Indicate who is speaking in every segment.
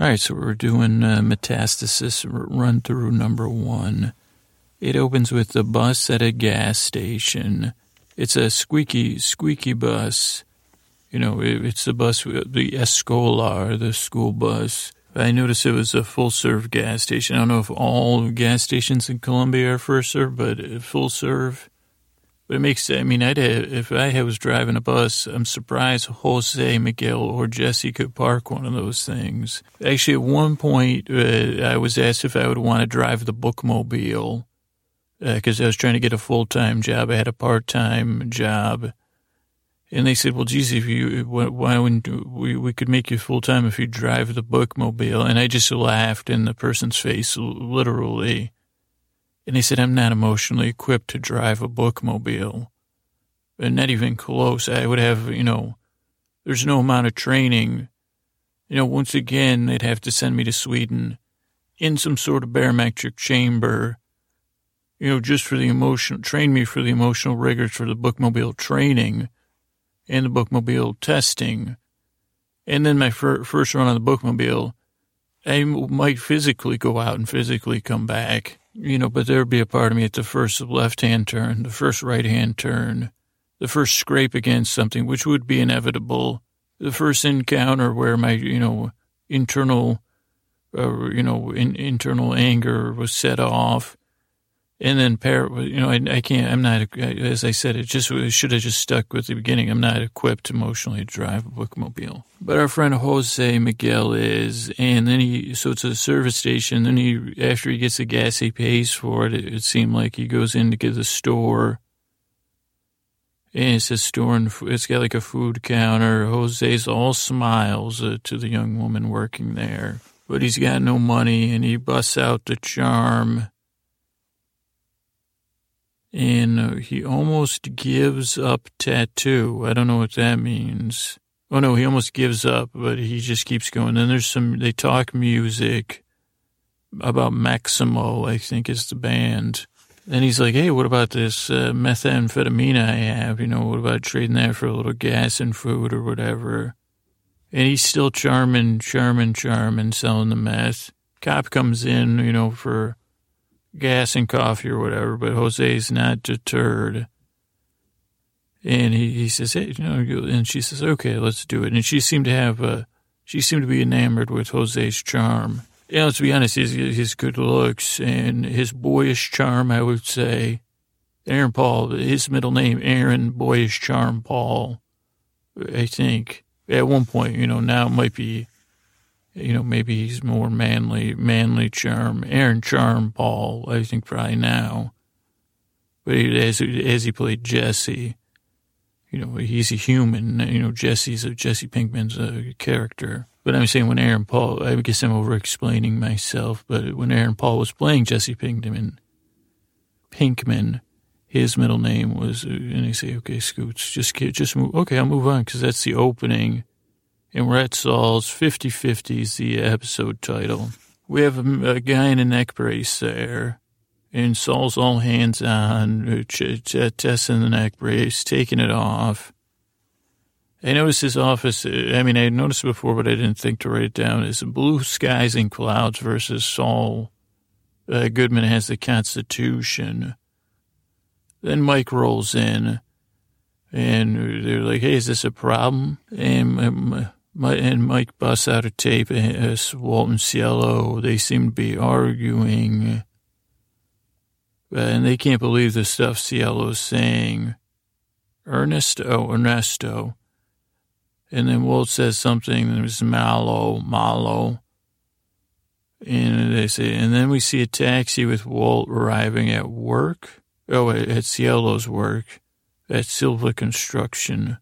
Speaker 1: All right, so we're doing uh, metastasis run through number one. It opens with the bus at a gas station. It's a squeaky, squeaky bus. You know, it, it's the bus, the Escolar, the school bus. I noticed it was a full serve gas station. I don't know if all gas stations in Colombia are first serve, but uh, full serve. But it makes, I mean, I'd have, if I was driving a bus, I'm surprised Jose, Miguel, or Jesse could park one of those things. Actually, at one point, uh, I was asked if I would want to drive the bookmobile because uh, I was trying to get a full time job. I had a part time job. And they said, well, geez, if you, why wouldn't we, we could make you full time if you drive the bookmobile? And I just laughed in the person's face, literally. And he said, I'm not emotionally equipped to drive a bookmobile. And not even close. I would have, you know, there's no amount of training. You know, once again, they'd have to send me to Sweden in some sort of barometric chamber, you know, just for the emotional, train me for the emotional rigors for the bookmobile training and the bookmobile testing. And then my fir- first run on the bookmobile, I might physically go out and physically come back you know, but there would be a part of me at the first left hand turn, the first right hand turn, the first scrape against something, which would be inevitable, the first encounter where my, you know, internal, uh, you know, in, internal anger was set off, and then, par- you know, I, I, can't, I'm not, as I said, it just it should have just stuck with the beginning. I'm not equipped emotionally to drive a bookmobile. But our friend Jose Miguel is, and then he, so it's a service station. Then he, after he gets the gas, he pays for it. It, it seemed like he goes in to get the store. And it's a store, and it's got like a food counter. Jose's all smiles uh, to the young woman working there. But he's got no money, and he busts out the charm and uh, he almost gives up tattoo. I don't know what that means. Oh no, he almost gives up, but he just keeps going. Then there's some, they talk music about Maximo, I think is the band. Then he's like, hey, what about this uh, methamphetamine I have? You know, what about trading that for a little gas and food or whatever? And he's still charming, charming, charming, selling the meth. Cop comes in, you know, for gas and coffee or whatever, but Jose's not deterred. And he, he says, hey, you know, and she says, okay, let's do it. And she seemed to have, uh, she seemed to be enamored with Jose's charm. Know, to be honest, his, his good looks and his boyish charm, I would say. Aaron Paul, his middle name, Aaron Boyish Charm Paul, I think. At one point, you know, now it might be you know, maybe he's more manly, manly charm, Aaron Charm Paul, I think probably now. But as, as he played Jesse, you know, he's a human, you know, Jesse's a, Jesse Pinkman's a character. But I'm saying when Aaron Paul, I guess I'm over explaining myself, but when Aaron Paul was playing Jesse Pinkman, Pinkman, his middle name was, and he say, okay, Scoots, just, just move, okay, I'll move on because that's the opening and at Saul's 50-50 is the episode title. We have a, a, guy in a neck brace there, and Saul's all hands on, uh, ch- ch- testing the neck brace, taking it off. I noticed his office, uh, I mean, I noticed it before, but I didn't think to write it down, is blue skies and clouds versus Saul uh, Goodman has the Constitution. Then Mike rolls in, and they're like, hey, is this a problem? And um, and Mike busts out a tape as Walton Cielo. They seem to be arguing, uh, and they can't believe the stuff Cielo's saying. Ernesto, Ernesto. And then Walt says something, and it's Malo, Malo. And they say, and then we see a taxi with Walt arriving at work. Oh, at Cielo's work, at Silva Construction.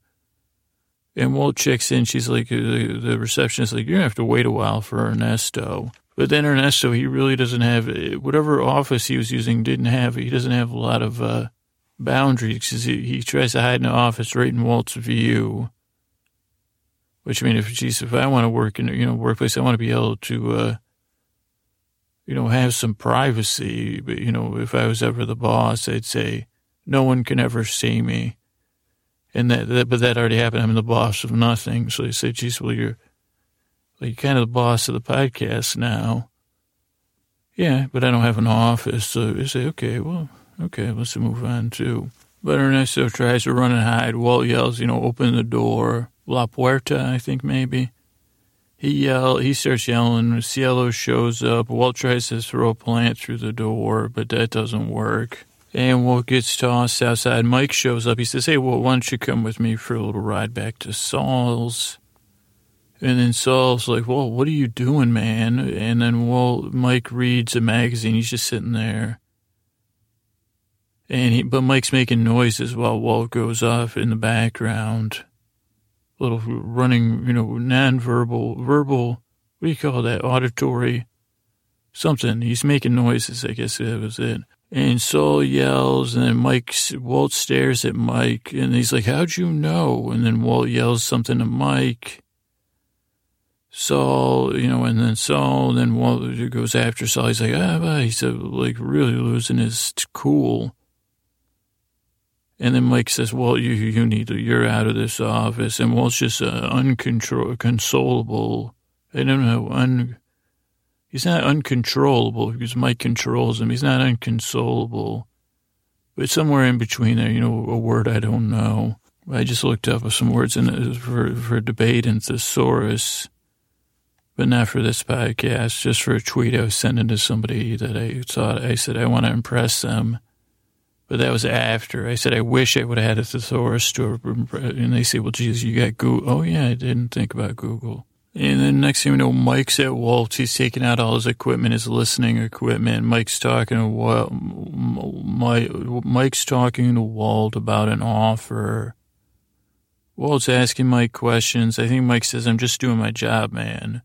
Speaker 1: And Walt checks in. She's like, the, the receptionist like, you're going to have to wait a while for Ernesto. But then Ernesto, he really doesn't have, whatever office he was using didn't have, he doesn't have a lot of uh, boundaries because he, he tries to hide in the office right in Walt's view. Which I mean, if geez, if I want to work in, you know, workplace, I want to be able to, uh, you know, have some privacy. But, you know, if I was ever the boss, I'd say, no one can ever see me. And that, that, but that already happened. I'm the boss of nothing. So they say, geez, well, you're, Like, you're kind of the boss of the podcast now. Yeah, but I don't have an office. So they say, okay, well, okay, let's move on too. But Ernesto tries to run and hide. Walt yells, you know, open the door. La Puerta, I think maybe. He yell. He starts yelling. Cielo shows up. Walt tries to throw a plant through the door, but that doesn't work. And Walt gets tossed outside. Mike shows up. He says, "Hey, well, why don't you come with me for a little ride back to Saul's?" And then Saul's like, "Well, what are you doing, man?" And then Walt, Mike reads a magazine. He's just sitting there. And he, but Mike's making noises while Walt goes off in the background little running, you know, nonverbal, verbal, what do you call that? Auditory, something. He's making noises. I guess that was it. And Saul yells, and then Mike, Walt stares at Mike, and he's like, How'd you know? And then Walt yells something to Mike. Saul, you know, and then Saul, and then Walt goes after Saul. He's like, ah, he's like really losing his cool. And then Mike says, well, you, you need to, you're out of this office. And Walt's just uh, uncontrollable. I don't know, un, he's not uncontrollable because Mike controls him. He's not unconsolable. But somewhere in between there, you know, a word I don't know. I just looked up some words in, for, for debate in thesaurus, but not for this podcast, just for a tweet I was sending to somebody that I thought, I said, I want to impress them. But that was after. I said, I wish I would have had a thesaurus to, and they say, well, geez, you got Google. Oh, yeah, I didn't think about Google. And then next thing we know, Mike's at Walt's. He's taking out all his equipment, his listening equipment. Mike's talking to Walt. Mike's talking to Walt about an offer. Walt's asking Mike questions. I think Mike says, I'm just doing my job, man.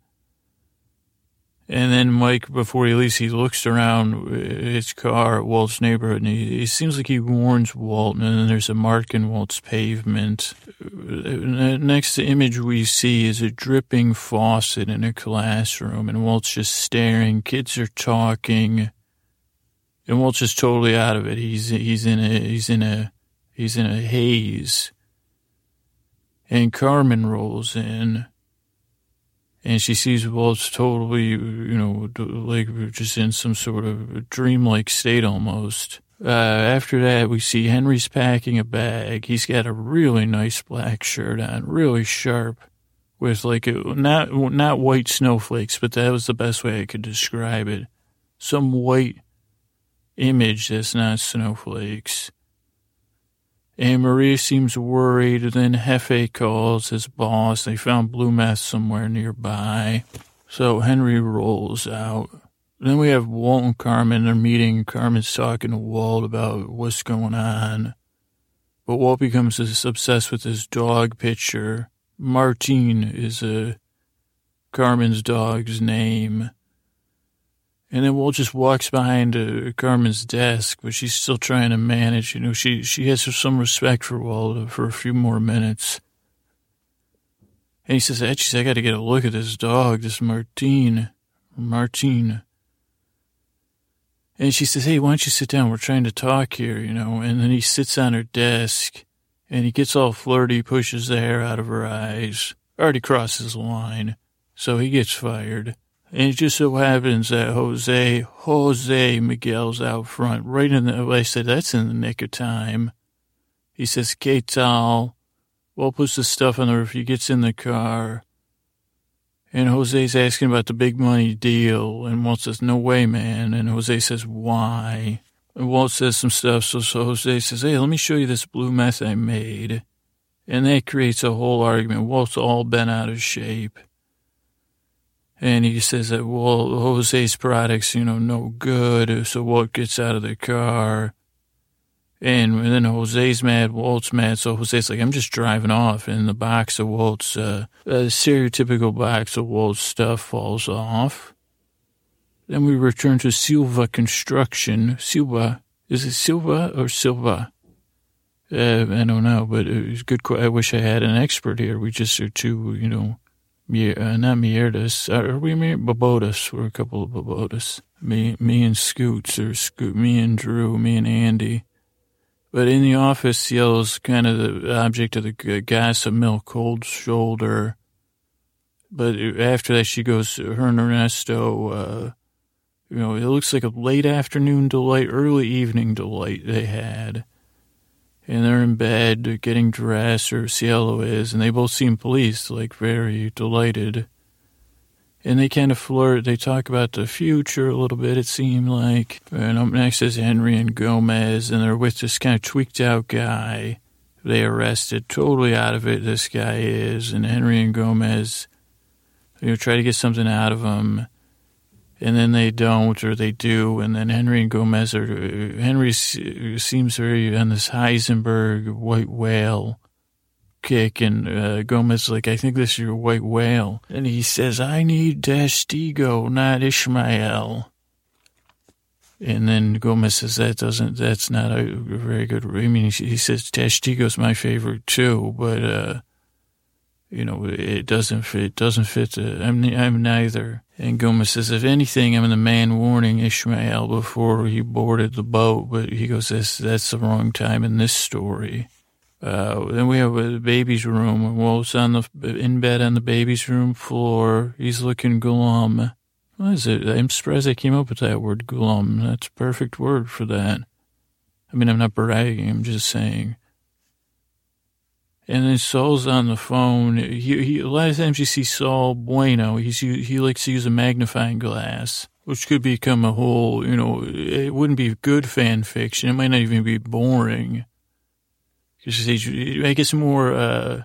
Speaker 1: And then Mike, before he leaves, he looks around his car at Walt's neighborhood, and he, it seems like he warns Walt. And then there's a mark in Walt's pavement. Uh, next image we see is a dripping faucet in a classroom, and Walt's just staring. Kids are talking, and Walt's just totally out of it. He's he's in a he's in a he's in a haze. And Carmen rolls in and she sees Walt's totally, you know, like just in some sort of dreamlike state almost. Uh, after that, we see Henry's packing a bag. He's got a really nice black shirt on, really sharp, with like a, not not white snowflakes, but that was the best way I could describe it. Some white image that's not snowflakes. And Maria seems worried. Then Hefe calls his boss. They found blue meth somewhere nearby. So Henry rolls out. Then we have Walt and Carmen. They're meeting. Carmen's talking to Walt about what's going on. But Walt becomes obsessed with his dog picture. Martine is a Carmen's dog's name. And then Walt just walks behind uh, Carmen's desk, but she's still trying to manage. You know, she, she has some respect for Walt for a few more minutes. And he says, Etchie, I got to get a look at this dog, this Martine. Martine. And she says, hey, why don't you sit down? We're trying to talk here, you know. And then he sits on her desk and he gets all flirty, pushes the hair out of her eyes. Already crosses the line. So he gets fired. And it just so happens that Jose, Jose Miguel's out front, right in the, I said, that's in the nick of time. He says, ¿Qué tal? Well, puts the stuff on the roof. He gets in the car. And Jose's asking about the big money deal. And Walt says, no way, man. And Jose says, why? And Walt says some stuff. So, so Jose says, hey, let me show you this blue meth I made. And that creates a whole argument. Walt's all bent out of shape. And he says that, well, Jose's products, you know, no good. So Walt gets out of the car. And then Jose's mad, Walt's mad. So Jose's like, I'm just driving off. And the box of Walt's, uh, a stereotypical box of Walt's stuff falls off. Then we return to Silva Construction. Silva. Is it Silva or Silva? Uh, I don't know, but was good. I wish I had an expert here. We just are too, you know, uh, not Mierdas. Are we Babotas? We're a couple of Babotas. Me, me and Scoots, or Scoot, me and Drew, me and Andy. But in the office, Cielo's kind of the object of the gossip milk, cold shoulder. But after that, she goes, her and Ernesto, uh, you know, it looks like a late afternoon delight, early evening delight they had. And they're in bed getting dressed, or Cielo is, and they both seem pleased, like very delighted. And they kind of flirt. They talk about the future a little bit, it seemed like. And up next is Henry and Gomez, and they're with this kind of tweaked out guy. They arrested, totally out of it, this guy is. And Henry and Gomez, you know, try to get something out of him. And then they don't, or they do. And then Henry and Gomez are, Henry seems very on this Heisenberg white whale kick, and uh, Gomez like, I think this is your white whale. And he says, I need Testigo, not Ishmael. And then Gomez says, that doesn't, that's not a very good, I mean, he says, Testigo's my favorite too, but, uh, you know, it doesn't fit, it doesn't fit, the, I'm, I'm neither. And Gomez says, if anything, I'm the man warning Ishmael before he boarded the boat, but he goes, that's, that's the wrong time in this story. Uh, then we have a baby's room. Walt's on the in bed on the baby's room floor. He's looking glum. What is it? I'm surprised I came up with that word glum. That's a perfect word for that. I mean, I'm not bragging. I'm just saying. And then Saul's on the phone. He, he, a lot of times you see Saul Bueno. He's he likes to use a magnifying glass, which could become a whole. You know, it wouldn't be good fan fiction. It might not even be boring I guess more uh,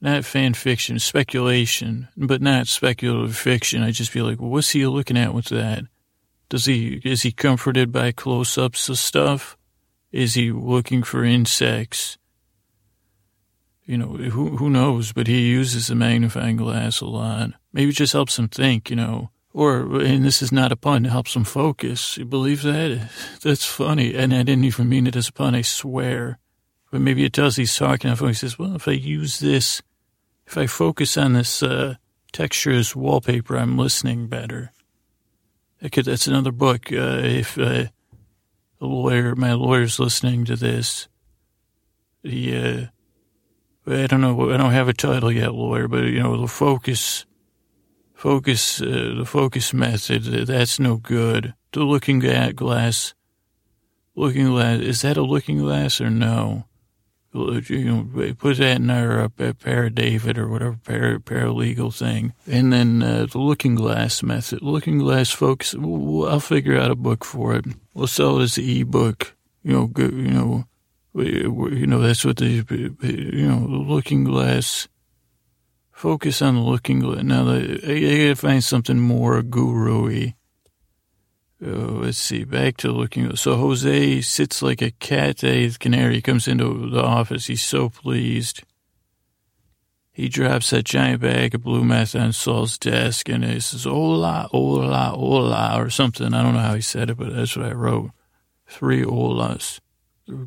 Speaker 1: not fan fiction, speculation, but not speculative fiction. I just feel like, well, what's he looking at with that? Does he is he comforted by close-ups of stuff? Is he looking for insects? You know, who who knows? But he uses the magnifying glass a lot. Maybe it just helps him think. You know, or and this is not a pun. It helps him focus. You believe that? That's funny, and I didn't even mean it as a pun. I swear but maybe it does. He's talking. He says, well, if I use this, if I focus on this uh, texture as wallpaper, I'm listening better. Could, that's another book. Uh, if uh, the lawyer, my lawyer's listening to this, he, uh, I don't know, I don't have a title yet, lawyer, but you know, the focus, focus, uh, the focus method, that's no good. The looking glass, looking glass, is that a looking glass or no? you know, put that in our uh, paradavit or whatever para, paralegal thing. And then uh, the looking glass method. Looking glass, folks, I'll figure out a book for it. We'll sell it as an e-book. You know, go, you know, you know, that's what the, you know, looking glass. Focus on the looking glass. Now, I gotta find something more guru-y. Uh, let's see, back to looking. So Jose sits like a cat. A canary comes into the office. He's so pleased. He drops that giant bag of blue meth on Saul's desk and he says, hola, hola, hola, or something. I don't know how he said it, but that's what I wrote. Three holas.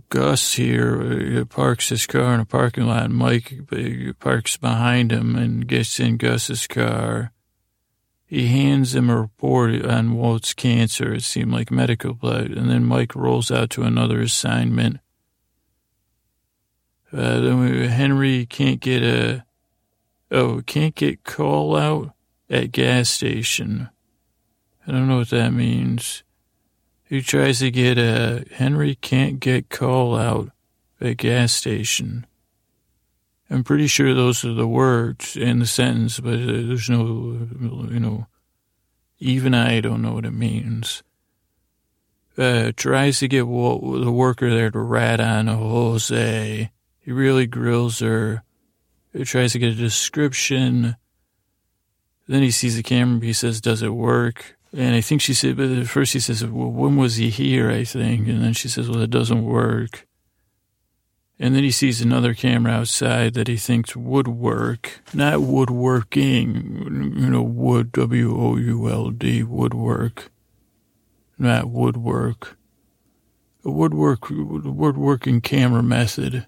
Speaker 1: Gus here uh, parks his car in a parking lot. Mike uh, parks behind him and gets in Gus's car. He hands him a report on Walt's cancer. It seemed like medical blood. And then Mike rolls out to another assignment. Uh, then Henry can't get a, oh, can't get call out at gas station. I don't know what that means. He tries to get a, Henry can't get call out at gas station. I'm pretty sure those are the words in the sentence, but uh, there's no, you know, even I don't know what it means. Uh, tries to get the worker there to rat on Jose. He really grills her. He tries to get a description. Then he sees the camera. He says, "Does it work?" And I think she said, but at first he says, "Well, when was he here?" I think, and then she says, "Well, it doesn't work." And then he sees another camera outside that he thinks would work. Not woodworking, you know, wood, W O U L D, woodwork. Not woodwork. A woodwork, woodworking camera method.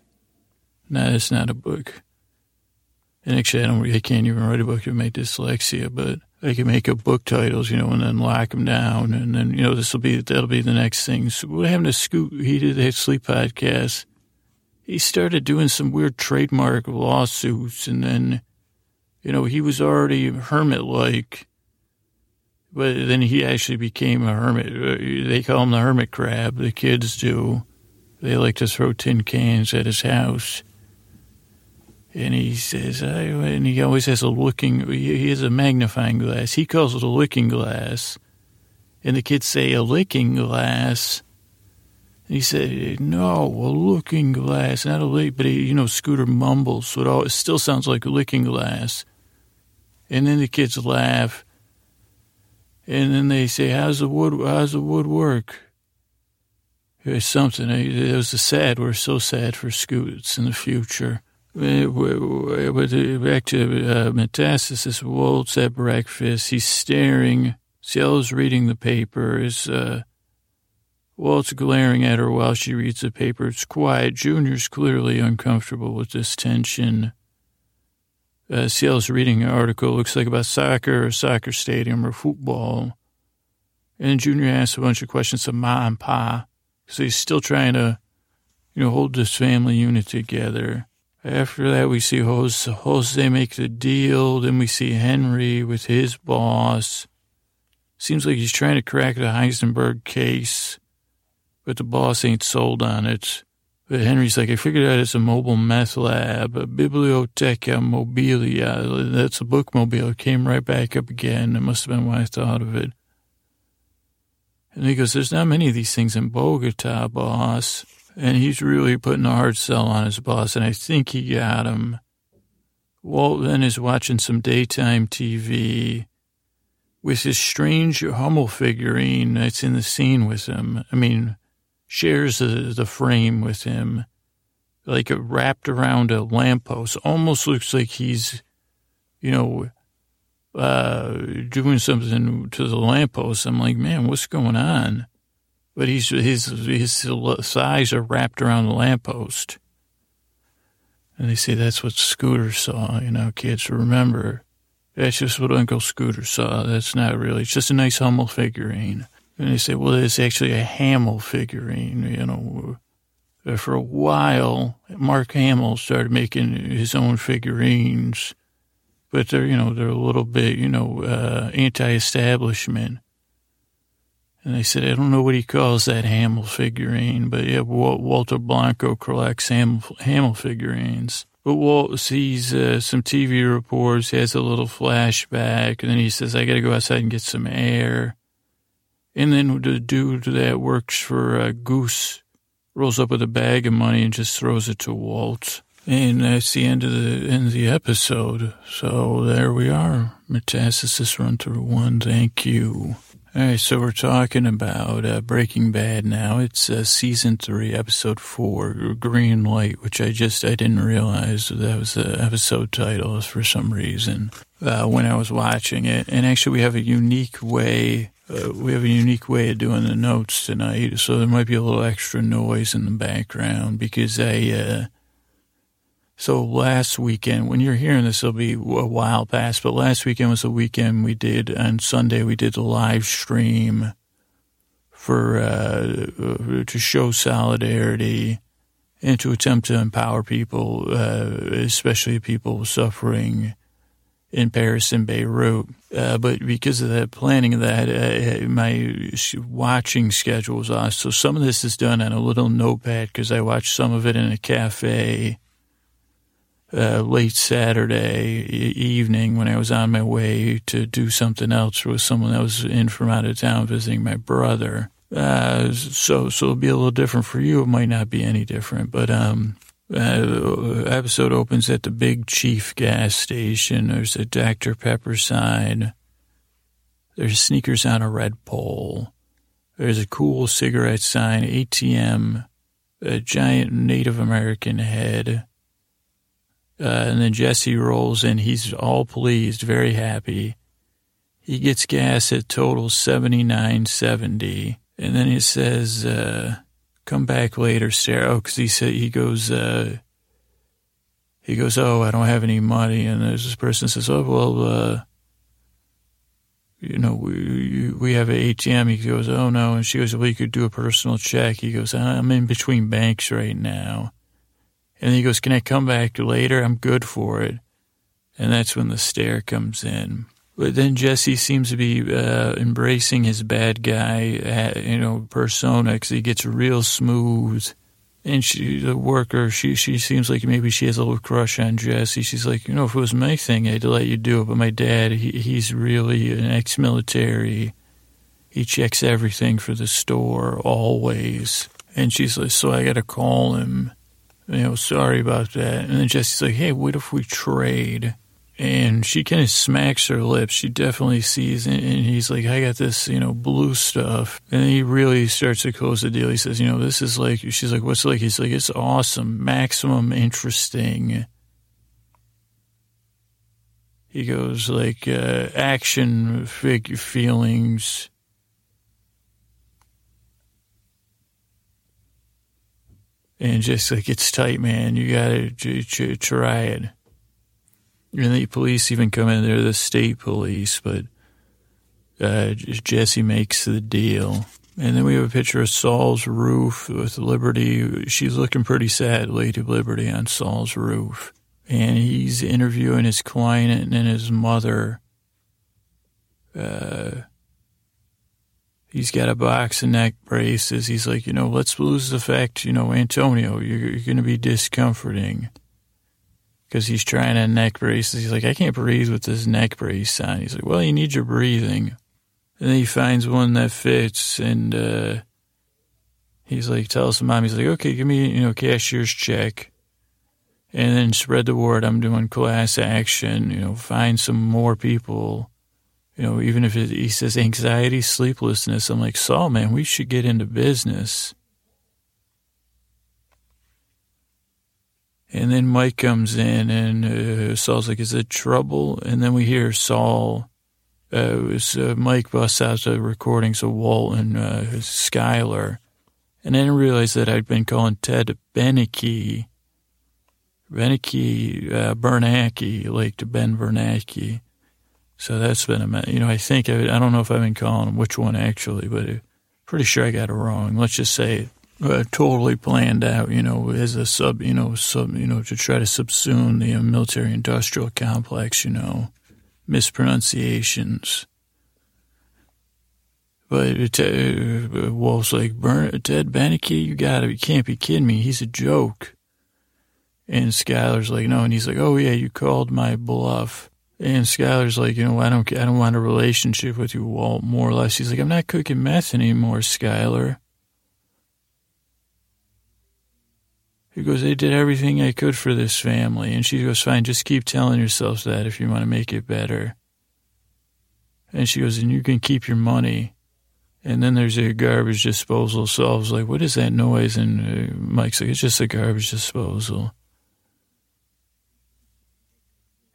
Speaker 1: No, it's not a book. And actually, I don't, I can't even write a book to make dyslexia, but I can make up book titles, you know, and then lock them down. And then, you know, this will be, that'll be the next thing. So what happened to Scoot? He did that sleep podcast he started doing some weird trademark lawsuits and then you know, he was already hermit-like, but then he actually became a hermit. They call him the hermit crab. The kids do. They like to throw tin cans at his house. And he says, and he always has a looking, he has a magnifying glass. He calls it a looking glass. And the kids say, a licking glass. And he said, no, a looking glass, not a lick, but he, you know, Scooter mumbles, so it, all, it still sounds like a licking glass. And then the kids laugh. And then they say, how's the wood, how's the wood work? It's something. It was a sad, we're so sad for Scoots in the future. Back to uh, metastasis, Walt's at breakfast. He's staring. Cielo's reading the paper. Is uh, Walt's glaring at her while she reads the paper. It's quiet. Junior's clearly uncomfortable with this tension. Uh, Cielo's reading an article. Looks like about soccer or soccer stadium or football. And Junior asks a bunch of questions to Ma and Pa. So he's still trying to, you know, hold this family unit together. After that, we see Jose, Jose make the deal. Then we see Henry with his boss. Seems like he's trying to crack the Heisenberg case, but the boss ain't sold on it. But Henry's like, I figured out it's a mobile meth lab, a Biblioteca Mobilia. That's a bookmobile. Came right back up again. It must have been why I thought of it. And he goes, There's not many of these things in Bogota, boss. And he's really putting a hard sell on his boss, and I think he got him. Walt then is watching some daytime TV with his strange Hummel figurine that's in the scene with him. I mean, shares the, the frame with him, like wrapped around a lamppost. Almost looks like he's, you know, uh, doing something to the lamppost. I'm like, man, what's going on? But he's, his, his thighs are wrapped around the lamppost. And they say that's what Scooter saw, you know, kids. Remember, that's just what Uncle Scooter saw. That's not really, it's just a nice Hummel figurine. And they say, well, it's actually a Hamill figurine, you know. For a while, Mark Hamill started making his own figurines, but they're, you know, they're a little bit, you know, uh, anti-establishment. And they said, I don't know what he calls that Hamill figurine, but yeah, Walter Blanco collects Hamill, Hamill figurines. But Walt sees uh, some TV reports, he has a little flashback, and then he says, I got to go outside and get some air. And then the dude that works for uh, Goose rolls up with a bag of money and just throws it to Walt. And that's the end of the end of the episode. So there we are. Metastasis run through one. Thank you. All right, so we're talking about uh, Breaking Bad now. It's uh, season three, episode four, Green Light, which I just I didn't realize that was the episode title for some reason uh, when I was watching it. And actually, we have a unique way. Uh, we have a unique way of doing the notes tonight, so there might be a little extra noise in the background because I uh, so last weekend, when you're hearing this, it'll be a while past, but last weekend was the weekend we did, on Sunday we did a live stream for, uh, to show solidarity and to attempt to empower people, uh, especially people suffering in Paris and Beirut. Uh, but because of the planning of that, uh, my watching schedule was off. So some of this is done on a little notepad because I watched some of it in a cafe uh, late Saturday evening when I was on my way to do something else with someone that was in from out of town visiting my brother. Uh, so, so it'll be a little different for you. It might not be any different, but, um, uh, episode opens at the Big Chief gas station. There's a Dr. Pepper sign. There's sneakers on a red pole. There's a cool cigarette sign, ATM, a giant Native American head. Uh, and then Jesse rolls in. He's all pleased, very happy. He gets gas at total seventy nine seventy, and then he says, uh, "Come back later, Sarah." because he said he goes. Uh, he goes, "Oh, I don't have any money," and there's this person says, "Oh, well, uh, you know, we we have an ATM." He goes, "Oh no," and she goes, "Well, you could do a personal check." He goes, "I'm in between banks right now." And he goes, Can I come back later? I'm good for it. And that's when the stare comes in. But then Jesse seems to be uh, embracing his bad guy, uh, you know, persona because he gets real smooth. And she, the worker, she she seems like maybe she has a little crush on Jesse. She's like, you know, if it was my thing, I'd let you do it. But my dad, he, he's really an ex-military. He checks everything for the store always. And she's like, so I got to call him. You know, sorry about that. And then Jesse's like, hey, what if we trade? And she kind of smacks her lips. She definitely sees, it. and he's like, I got this, you know, blue stuff. And he really starts to close the deal. He says, you know, this is like, she's like, what's like? He's like, it's awesome, maximum interesting. He goes like, uh, action, fig feelings. And just like, it's tight, man. You gotta try it. And the police even come in there, the state police, but uh, Jesse makes the deal. And then we have a picture of Saul's roof with Liberty. She's looking pretty sad, Lady Liberty, on Saul's roof. And he's interviewing his client and his mother. Uh, he's got a box of neck braces. He's like, you know, let's lose the fact, you know, Antonio, you're, you're going to be discomforting because he's trying to neck braces. He's like, I can't breathe with this neck brace on. He's like, well, you need your breathing. And then he finds one that fits, and uh, he's like, tells the mom, he's like, okay, give me, you know, cashier's check. And then spread the word. I'm doing class action, you know, find some more people. You know, even if it, he says anxiety, sleeplessness, I'm like, Saul, man, we should get into business. And then Mike comes in and uh, Saul's like, is it trouble? And then we hear Saul, uh, was, uh, Mike busts out the recordings of Walt and uh, Skyler. And then I didn't realize that I'd been calling Ted Beneke, Beneke, uh, Bernanke, like to Ben Bernanke. So that's been a, you know, I think, I, I don't know if I've been calling him which one actually, but uh, pretty sure I got it wrong. Let's just say uh, totally planned out, you know, as a sub, you know, sub, you know, to try to subsume the military industrial complex, you know, mispronunciations. But uh, Walt's like, Burn, Ted Beneke, you got to, you can't be kidding me. He's a joke. And Skyler's like, no. And he's like, oh, yeah, you called my bluff. And Skyler's like, you know, I don't, I don't want a relationship with you, Walt, more or less. He's like, I'm not cooking meth anymore, Skylar. He goes, I did everything I could for this family. And she goes, fine, just keep telling yourself that if you want to make it better. And she goes, and you can keep your money. And then there's a garbage disposal. So I was like, what is that noise? And uh, Mike's like, it's just a garbage disposal.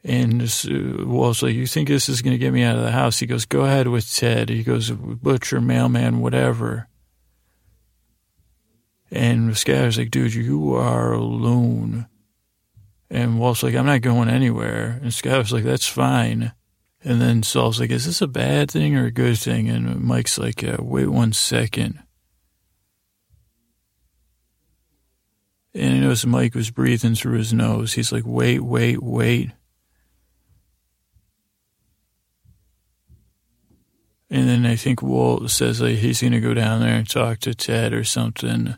Speaker 1: And uh, Walt's like, you think this is going to get me out of the house? He goes, go ahead with Ted. He goes, butcher, mailman, whatever. And Skyler's like, dude, you are alone. And Walt's like, I'm not going anywhere. And Skyler's like, that's fine. And then Saul's like, is this a bad thing or a good thing? And Mike's like, uh, wait one second. And he knows Mike was breathing through his nose. He's like, wait, wait, wait. And then I think Walt says like he's going to go down there and talk to Ted or something.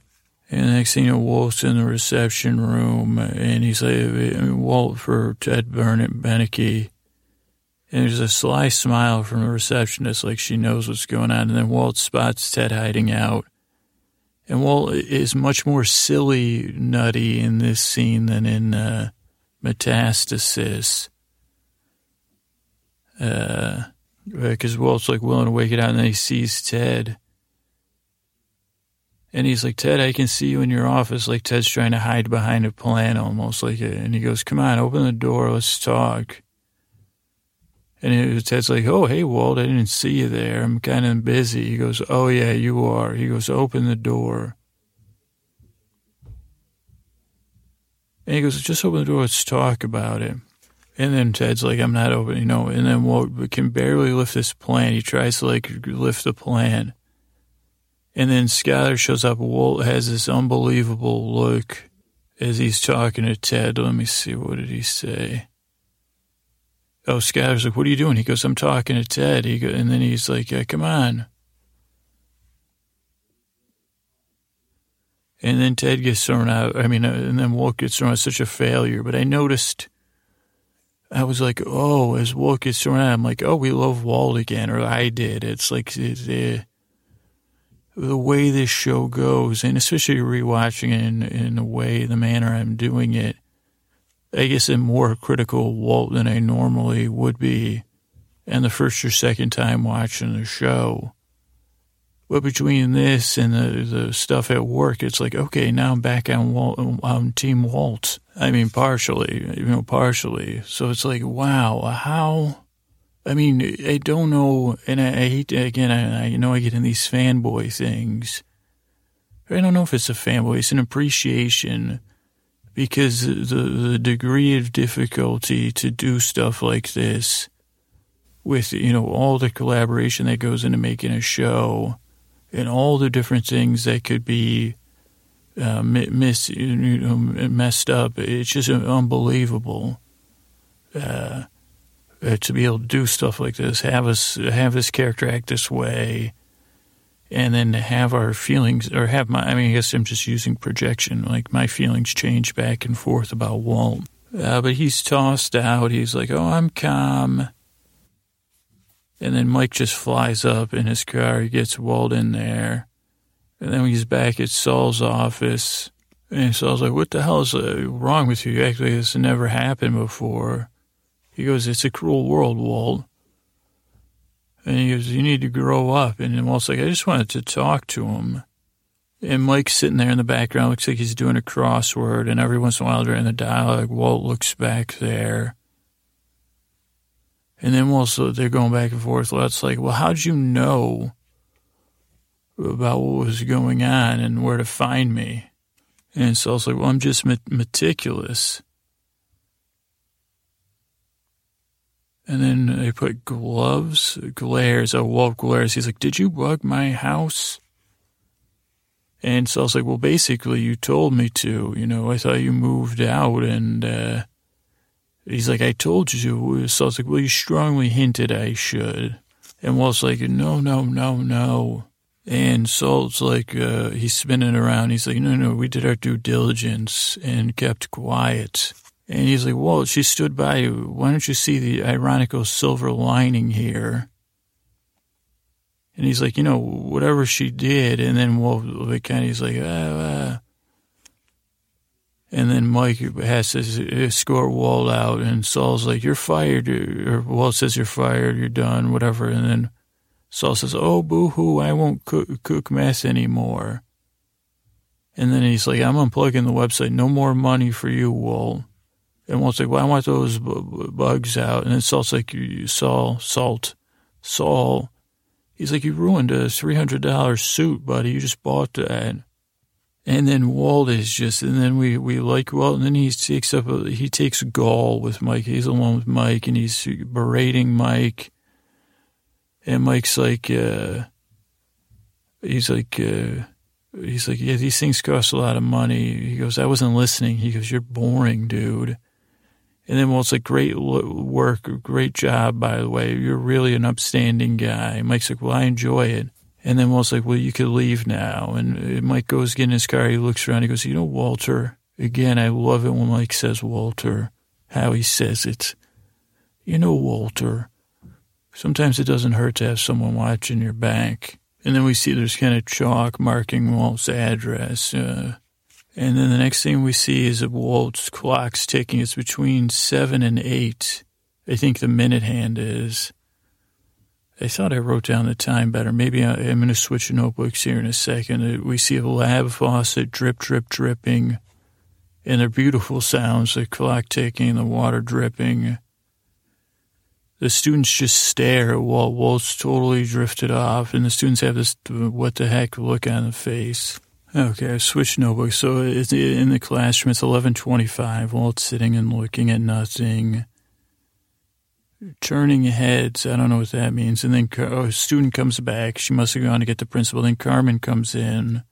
Speaker 1: And next thing you know, Walt's in the reception room, and he's like, Walt for Ted Burnett Beneke. And there's a sly smile from the receptionist, like she knows what's going on. And then Walt spots Ted hiding out. And Walt is much more silly, nutty in this scene than in uh, Metastasis. Because uh, Walt's like willing to wake it out, and then he sees Ted. And he's like, Ted, I can see you in your office. Like Ted's trying to hide behind a plan almost like it. And he goes, come on, open the door. Let's talk. And it, Ted's like, oh, hey, Walt, I didn't see you there. I'm kind of busy. He goes, oh, yeah, you are. He goes, open the door. And he goes, just open the door. Let's talk about it. And then Ted's like, I'm not open, you know. And then Walt can barely lift this plan. He tries to like lift the plan. And then Skyler shows up. Walt has this unbelievable look as he's talking to Ted. Let me see. What did he say? oh, Skyler's like, what are you doing? He goes, I'm talking to Ted. He go, and then he's like, yeah, come on. And then Ted gets thrown out. I mean, uh, and then Walt gets thrown out. Such a failure. But I noticed, I was like, oh, as gets thrown out, I'm like, oh, we love Walt again, or I did. It's like the the way this show goes, and especially rewatching it in in the way, the manner I'm doing it. I guess I'm more critical Walt than I normally would be, and the first or second time watching the show. But between this and the, the stuff at work, it's like, okay, now I'm back on Walt, on Team Walt. I mean, partially, you know, partially. So it's like, wow, how? I mean, I don't know, and I, I hate to, again, I, I know I get in these fanboy things. I don't know if it's a fanboy, it's an appreciation because the, the degree of difficulty to do stuff like this with, you know, all the collaboration that goes into making a show and all the different things that could be uh, miss, you know, messed up. It's just unbelievable uh, uh, to be able to do stuff like this. Have us have this character act this way, and then have our feelings or have my. I mean, I guess I'm just using projection. Like my feelings change back and forth about Walt. Uh, but he's tossed out. He's like, "Oh, I'm calm." And then Mike just flies up in his car. He gets Walt in there. And then he's back at Saul's office, and Saul's like, what the hell is uh, wrong with you? Actually, this never happened before. He goes, it's a cruel world, Walt. And he goes, you need to grow up. And Walt's like, I just wanted to talk to him. And Mike's sitting there in the background, looks like he's doing a crossword. And every once in a while during the dialogue, Walt looks back there. And then also they're going back and forth. Well, it's like, well, how'd you know about what was going on and where to find me? And so I was like, well, I'm just meticulous. And then they put gloves, glares. Oh, Walt glares. He's like, did you bug my house? And so I was like, well, basically, you told me to. You know, I thought you moved out and, uh, He's like, I told you. So I was like, well, you strongly hinted I should. And Walt's like, no, no, no, no. And Saul's like, uh, he's spinning around. He's like, no, no, we did our due diligence and kept quiet. And he's like, Walt, she stood by you. Why don't you see the ironical silver lining here? And he's like, you know, whatever she did. And then Walt, like, kind of, he's like, ah, ah. And then Mike has to escort Walt out, and Saul's like, "You're fired," or Walt says, "You're fired. You're done." Whatever. And then Saul says, "Oh, boo-hoo! I won't cook, cook mess anymore." And then he's like, "I'm unplugging the website. No more money for you, Walt." And Walt's like, "Well, I want those bugs out." And then Saul's like, you "Saul, salt, Saul." He's like, "You ruined a three hundred dollars suit, buddy. You just bought that." And then Walt is just, and then we, we like Walt, and then he takes up, a, he takes gall with Mike. He's alone with Mike, and he's berating Mike. And Mike's like, uh, he's like, uh, he's like, yeah, these things cost a lot of money. He goes, I wasn't listening. He goes, you're boring, dude. And then Walt's like, great work, great job, by the way. You're really an upstanding guy. Mike's like, well, I enjoy it. And then Walt's like, well, you could leave now. And Mike goes get in his car. He looks around. He goes, you know, Walter, again, I love it when Mike says Walter, how he says it. You know, Walter, sometimes it doesn't hurt to have someone watching your back. And then we see there's kind of chalk marking Walt's address. Uh, and then the next thing we see is that Walt's clock's ticking. It's between seven and eight. I think the minute hand is. I thought I wrote down the time better. Maybe I, am going to switch notebooks here in a second. Uh, we see a lab faucet drip, drip, dripping, and they're beautiful sounds, the clock ticking, the water dripping. The students just stare while Walt's totally drifted off, and the students have this what the heck look on the face. Okay, I switched notebooks. So in the classroom, it's 1125. Walt's sitting and looking at nothing turning heads. I don't know what that means. And then oh, a student comes back. She must have gone to get the principal. Then Carmen comes in.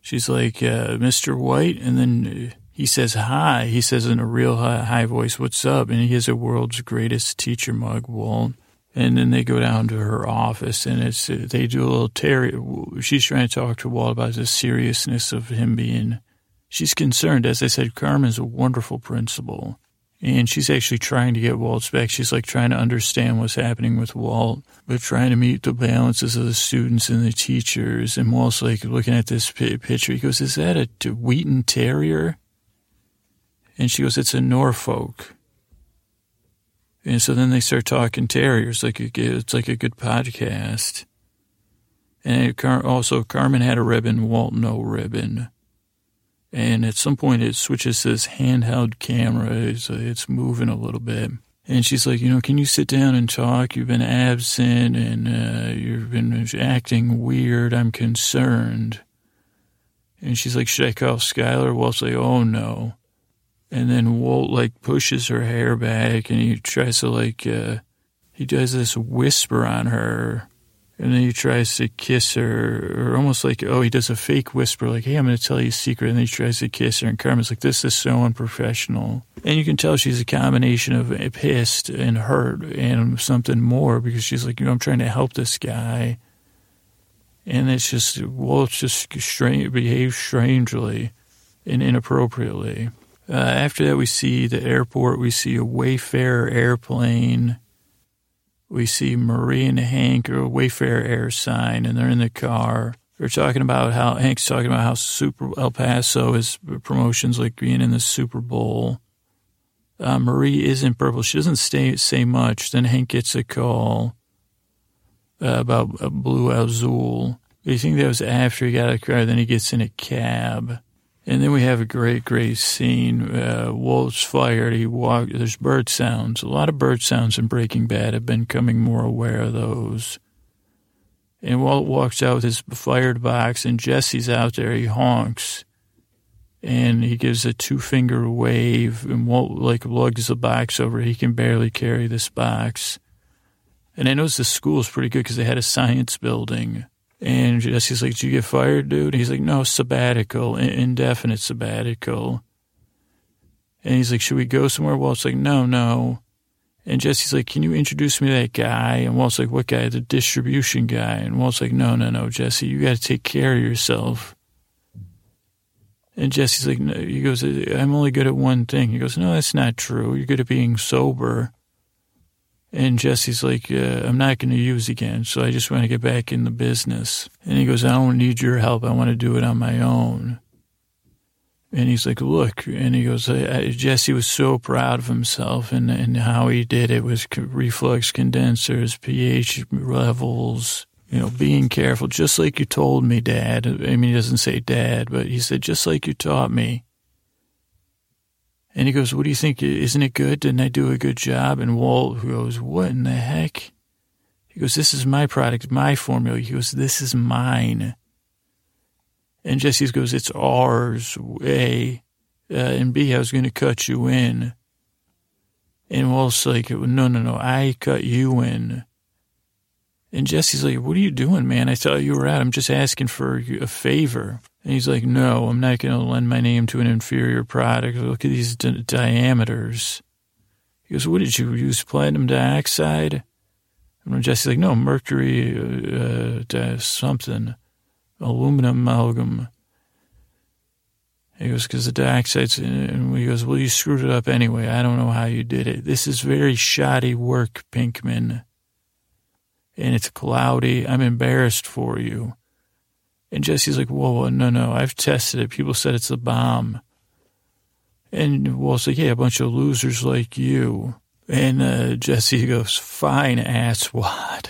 Speaker 1: She's like, uh, Mr. White. And then he says hi. He says in a real high, high voice, "What's up?" And he has a world's greatest teacher mug, Walt. And then they go down to her office, and it's they do a little Terry. She's trying to talk to Walt about the seriousness of him being. She's concerned, as I said. Carmen's a wonderful principal, and she's actually trying to get Walt's back. She's like trying to understand what's happening with Walt, but trying to meet the balances of the students and the teachers. And Walt's like looking at this picture. He goes, "Is that a Wheaten Terrier?" And she goes, "It's a Norfolk." And so then they start talking terriers, like it's like a good podcast. And also, Carmen had a ribbon, Walt no ribbon. And at some point, it switches to this handheld camera. It's, it's moving a little bit. And she's like, you know, can you sit down and talk? You've been absent and uh, you've been acting weird. I'm concerned. And she's like, should I call Skyler? Walt's like, oh no. And then Walt like pushes her hair back and he tries to like, uh, he does this whisper on her. And then he tries to kiss her, or almost like, oh, he does a fake whisper, like, hey, I'm going to tell you a secret. And then he tries to kiss her. And Carmen's like, this is so unprofessional. And you can tell she's a combination of pissed and hurt and something more because she's like, you know, I'm trying to help this guy. And it's just, Walt just strange, behaves strangely and inappropriately. Uh, after that, we see the airport. We see a Wayfarer airplane. We see Marie and Hank or Wayfarer air sign, and they're in the car. They're talking about how Hank's talking about how Super El Paso is promotions like being in the Super Bowl. Uh, Marie isn't purple. She doesn't stay, say much. Then Hank gets a call uh, about Blue Azul. You think that was after he got a car. Then he gets in a cab. And then we have a great, great scene. Uh, Walt's fired. He walk. There's bird sounds. A lot of bird sounds in Breaking Bad. I've been becoming more aware of those. And Walt walks out with his fired box, and Jesse's out there. He honks, and he gives a two finger wave, and Walt like lugs the box over. He can barely carry this box. And I noticed the school is pretty good because they had a science building. And Jesse's like, Did you get fired, dude? He's like, No, sabbatical, indefinite sabbatical. And he's like, Should we go somewhere? Walt's like, No, no. And Jesse's like, Can you introduce me to that guy? And Walt's like, What guy? The distribution guy. And Walt's like, No, no, no, Jesse, you got to take care of yourself. And Jesse's like, no. He goes, I'm only good at one thing. He goes, No, that's not true. You're good at being sober. And Jesse's like, uh, I'm not going to use again, so I just want to get back in the business. And he goes, I don't need your help. I want to do it on my own. And he's like, look, and he goes, Jesse was so proud of himself and, and how he did it with reflux condensers, pH levels, you know, being careful, just like you told me, Dad. I mean, he doesn't say Dad, but he said, just like you taught me. And he goes, What do you think? Isn't it good? Didn't I do a good job? And Walt goes, What in the heck? He goes, This is my product, my formula. He goes, This is mine. And Jesse goes, It's ours, A. Uh, and B, I was going to cut you in. And Walt's like, No, no, no, I cut you in. And Jesse's like, What are you doing, man? I thought you were out. I'm just asking for a favor. And he's like, no, I'm not going to lend my name to an inferior product. Look at these di- diameters. He goes, what did you use, platinum dioxide? And Jesse's like, no, mercury, uh, uh, something, aluminum amalgam. He goes, because the dioxide's, and he goes, well, you screwed it up anyway. I don't know how you did it. This is very shoddy work, Pinkman. And it's cloudy. I'm embarrassed for you. And Jesse's like, whoa, no, no, I've tested it. People said it's a bomb. And Walt's like, yeah, a bunch of losers like you. And uh, Jesse goes, fine, asswad.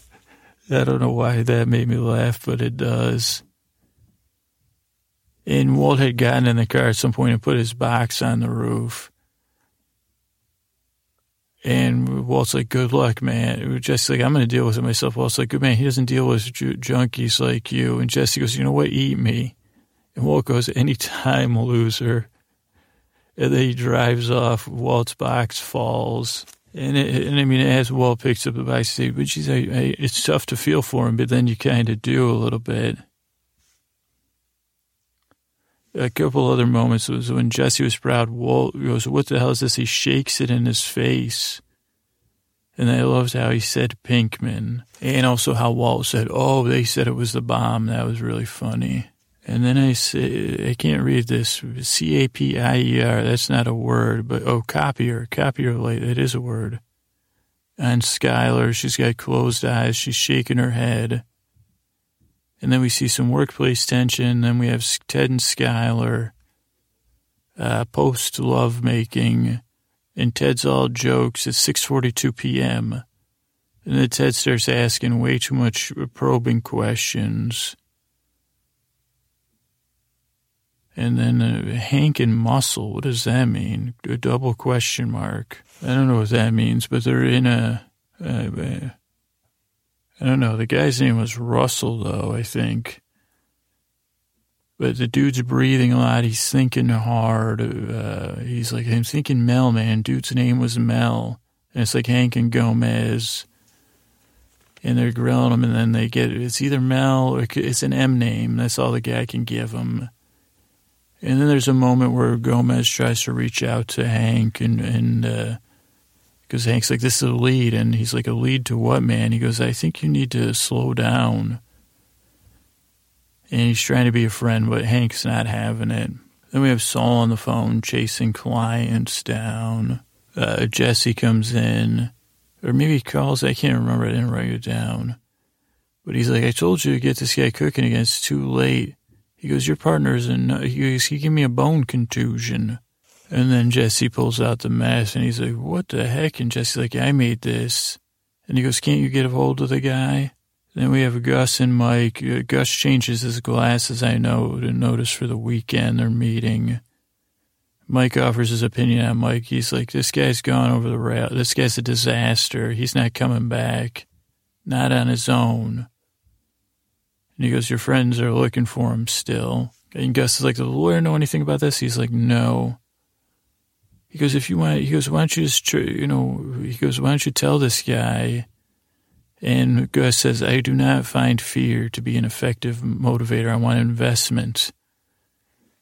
Speaker 1: I don't know why that made me laugh, but it does. And Walt had gotten in the car at some point and put his box on the roof. And Walt's like, good luck, man. Jesse's like, I'm going to deal with it myself. Walt's like, good man, he doesn't deal with junkies like you. And Jesse goes, you know what? Eat me. And Walt goes, anytime, loser. And then he drives off. Walt's box falls. And, it, and I mean, as Walt picks up the box, but she's like, it's tough to feel for him, but then you kind of do a little bit. A couple other moments was when Jesse was proud. Walt goes, "What the hell is this?" He shakes it in his face, and I loved how he said Pinkman, and also how Walt said, "Oh, they said it was the bomb." That was really funny. And then I say, I can't read this. C A P I E R. That's not a word, but oh, copier, copier light. It is a word. And Skyler, she's got closed eyes. She's shaking her head. And then we see some workplace tension. Then we have Ted and Skyler, uh, post lovemaking. and Ted's all jokes. It's 6:42 p.m. And then Ted starts asking way too much probing questions. And then uh, Hank and Muscle, what does that mean? A double question mark. I don't know what that means, but they're in a. Uh, I don't know. The guy's name was Russell, though, I think. But the dude's breathing a lot. He's thinking hard. Uh, he's like, I'm thinking Mel, man. Dude's name was Mel. And it's like Hank and Gomez. And they're grilling him, and then they get it's either Mel or it's an M name. That's all the guy can give him. And then there's a moment where Gomez tries to reach out to Hank and, and, uh, because Hank's like, this is a lead. And he's like, a lead to what, man? He goes, I think you need to slow down. And he's trying to be a friend, but Hank's not having it. Then we have Saul on the phone chasing clients down. Uh, Jesse comes in, or maybe he calls, I can't remember, I didn't write it down. But he's like, I told you to get this guy cooking again, it's too late. He goes, your partner's in, he goes, he gave me a bone contusion. And then Jesse pulls out the mask and he's like, what the heck? And Jesse's like, I made this. And he goes, can't you get a hold of the guy? Then we have Gus and Mike. Uh, Gus changes his glasses, I know, to notice for the weekend they're meeting. Mike offers his opinion on Mike. He's like, this guy's gone over the rail. This guy's a disaster. He's not coming back. Not on his own. And he goes, Your friends are looking for him still. And Gus is like, Does the lawyer know anything about this? He's like, No. He goes, If you want, he goes, Why don't you just, you know, he goes, Why don't you tell this guy? And Gus says, I do not find fear to be an effective motivator. I want investment.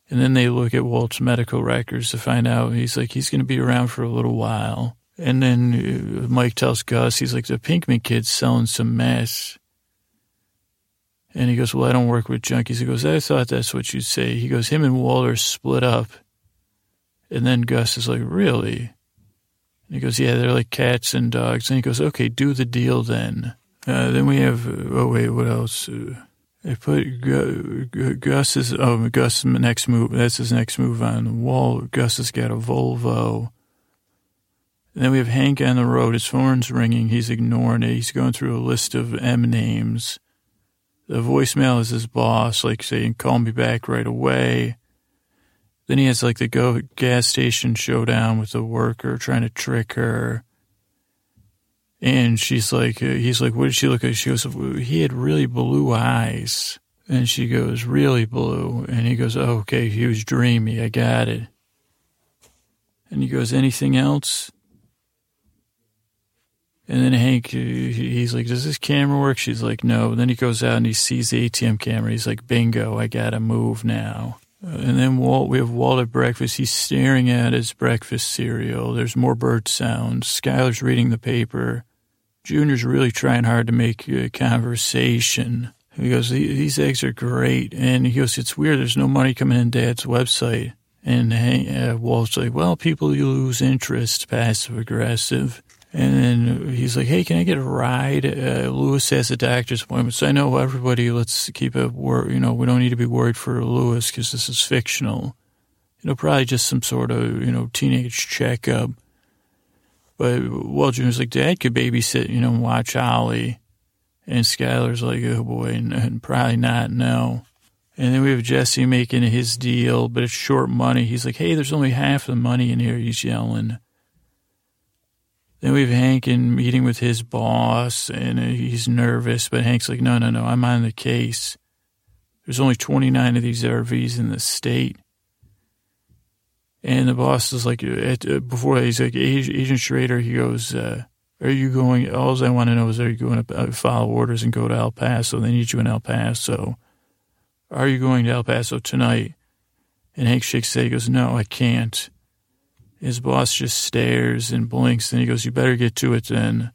Speaker 1: And then they look at Walt's medical records to find out he's like, he's going to be around for a little while. And then uh, Mike tells Gus, he's like, the Pinkman kid's selling some mess. And he goes, Well, I don't work with junkies. He goes, I thought that's what you'd say. He goes, Him and Walter split up. And then Gus is like, Really? And he goes, Yeah, they're like cats and dogs. And he goes, Okay, do the deal then. Uh, then we have, oh, wait, what else? They put Gus is, oh, Gus's next move, that's his next move on the wall. Gus has got a Volvo. And then we have Hank on the road. His phone's ringing. He's ignoring it. He's going through a list of M names. The voicemail is his boss, like saying, call me back right away. Then he has like the go gas station showdown with the worker trying to trick her. And she's like, uh, he's like, what did she look like? She goes, he had really blue eyes. And she goes, really blue. And he goes, oh, okay, he was dreamy. I got it. And he goes, anything else? And then Hank, he's like, does this camera work? She's like, no. And then he goes out and he sees the ATM camera. He's like, bingo, I got to move now. Uh, and then Walt, we have Walt at breakfast. He's staring at his breakfast cereal. There's more bird sounds. Skyler's reading the paper. Junior's really trying hard to make a conversation. He goes, these eggs are great. And he goes, it's weird. There's no money coming in Dad's website. And uh, Walt's like, well, people lose interest, passive aggressive. And then he's like, "Hey, can I get a ride?" Uh, Lewis has a doctor's appointment, so I know everybody. Let's keep it. Wor- you know, we don't need to be worried for Lewis because this is fictional. You know, probably just some sort of you know teenage checkup. But Walt Junior's like, "Dad could babysit, you know, and watch Ollie," and Skyler's like, "Oh boy, and, and probably not. No." And then we have Jesse making his deal, but it's short money. He's like, "Hey, there's only half the money in here." He's yelling. Then we have Hank in meeting with his boss, and he's nervous, but Hank's like, no, no, no, I'm on the case. There's only 29 of these RVs in the state. And the boss is like, at, uh, before he's like, Agent Schrader, he goes, uh, are you going, all I want to know is, are you going to uh, follow orders and go to El Paso? They need you in El Paso. Are you going to El Paso tonight? And Hank shakes his head. He goes, no, I can't. His boss just stares and blinks, and he goes, you better get to it then.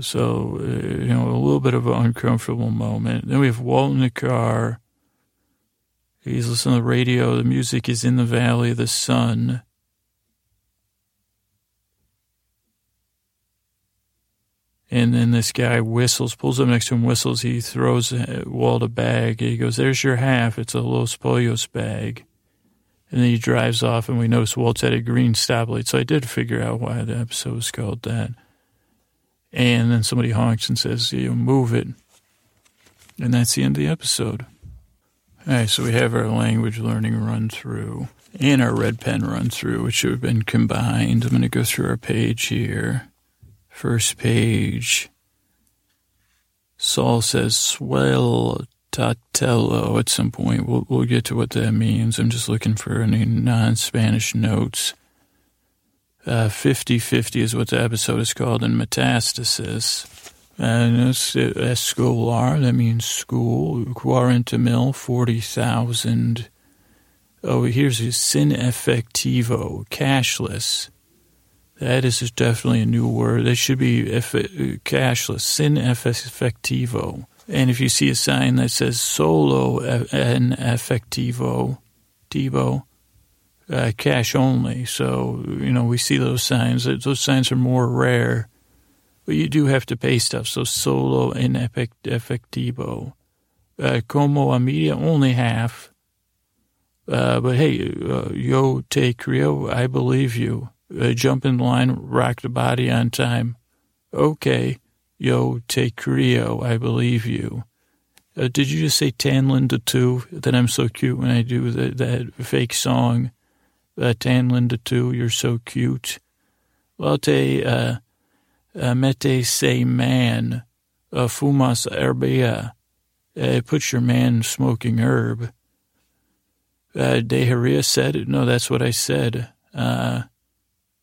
Speaker 1: So, uh, you know, a little bit of an uncomfortable moment. Then we have Walt in the car. He's listening to the radio. The music is in the Valley of the Sun. And then this guy whistles, pulls up next to him, whistles. He throws Walt a bag. He goes, There's your half. It's a Los Pollos bag. And then he drives off, and we notice Walt's at a green stoplight. So I did figure out why the episode was called that. And then somebody honks and says, You move it. And that's the end of the episode. All right, so we have our language learning run through and our red pen run through, which have been combined. I'm going to go through our page here. First page. Saul says, swell tatello at some point. We'll, we'll get to what that means. I'm just looking for any non Spanish notes. 50 uh, 50 is what the episode is called in metastasis. And it's uh, escolar, that means school. Quarenta mil, 40,000. Oh, here's a sin effectivo, cashless. That is definitely a new word. That should be cashless, sin effectivo. And if you see a sign that says solo en effectivo, Debo, uh, cash only. So, you know, we see those signs. Those signs are more rare, but you do have to pay stuff. So solo en effectivo. Uh, como a media, only half. Uh, but hey, uh, yo te creo, I believe you uh, jump in line, rock the body on time. Okay, yo, te creo, I believe you. Uh, did you just say Tan Linda too? That I'm so cute when I do that, that fake song. Uh, Tan Linda too, you're so cute. Well, te uh, uh, mete se man, uh, fumas herbia. Uh, put your man smoking herb. Uh, De said, no, that's what I said. Uh,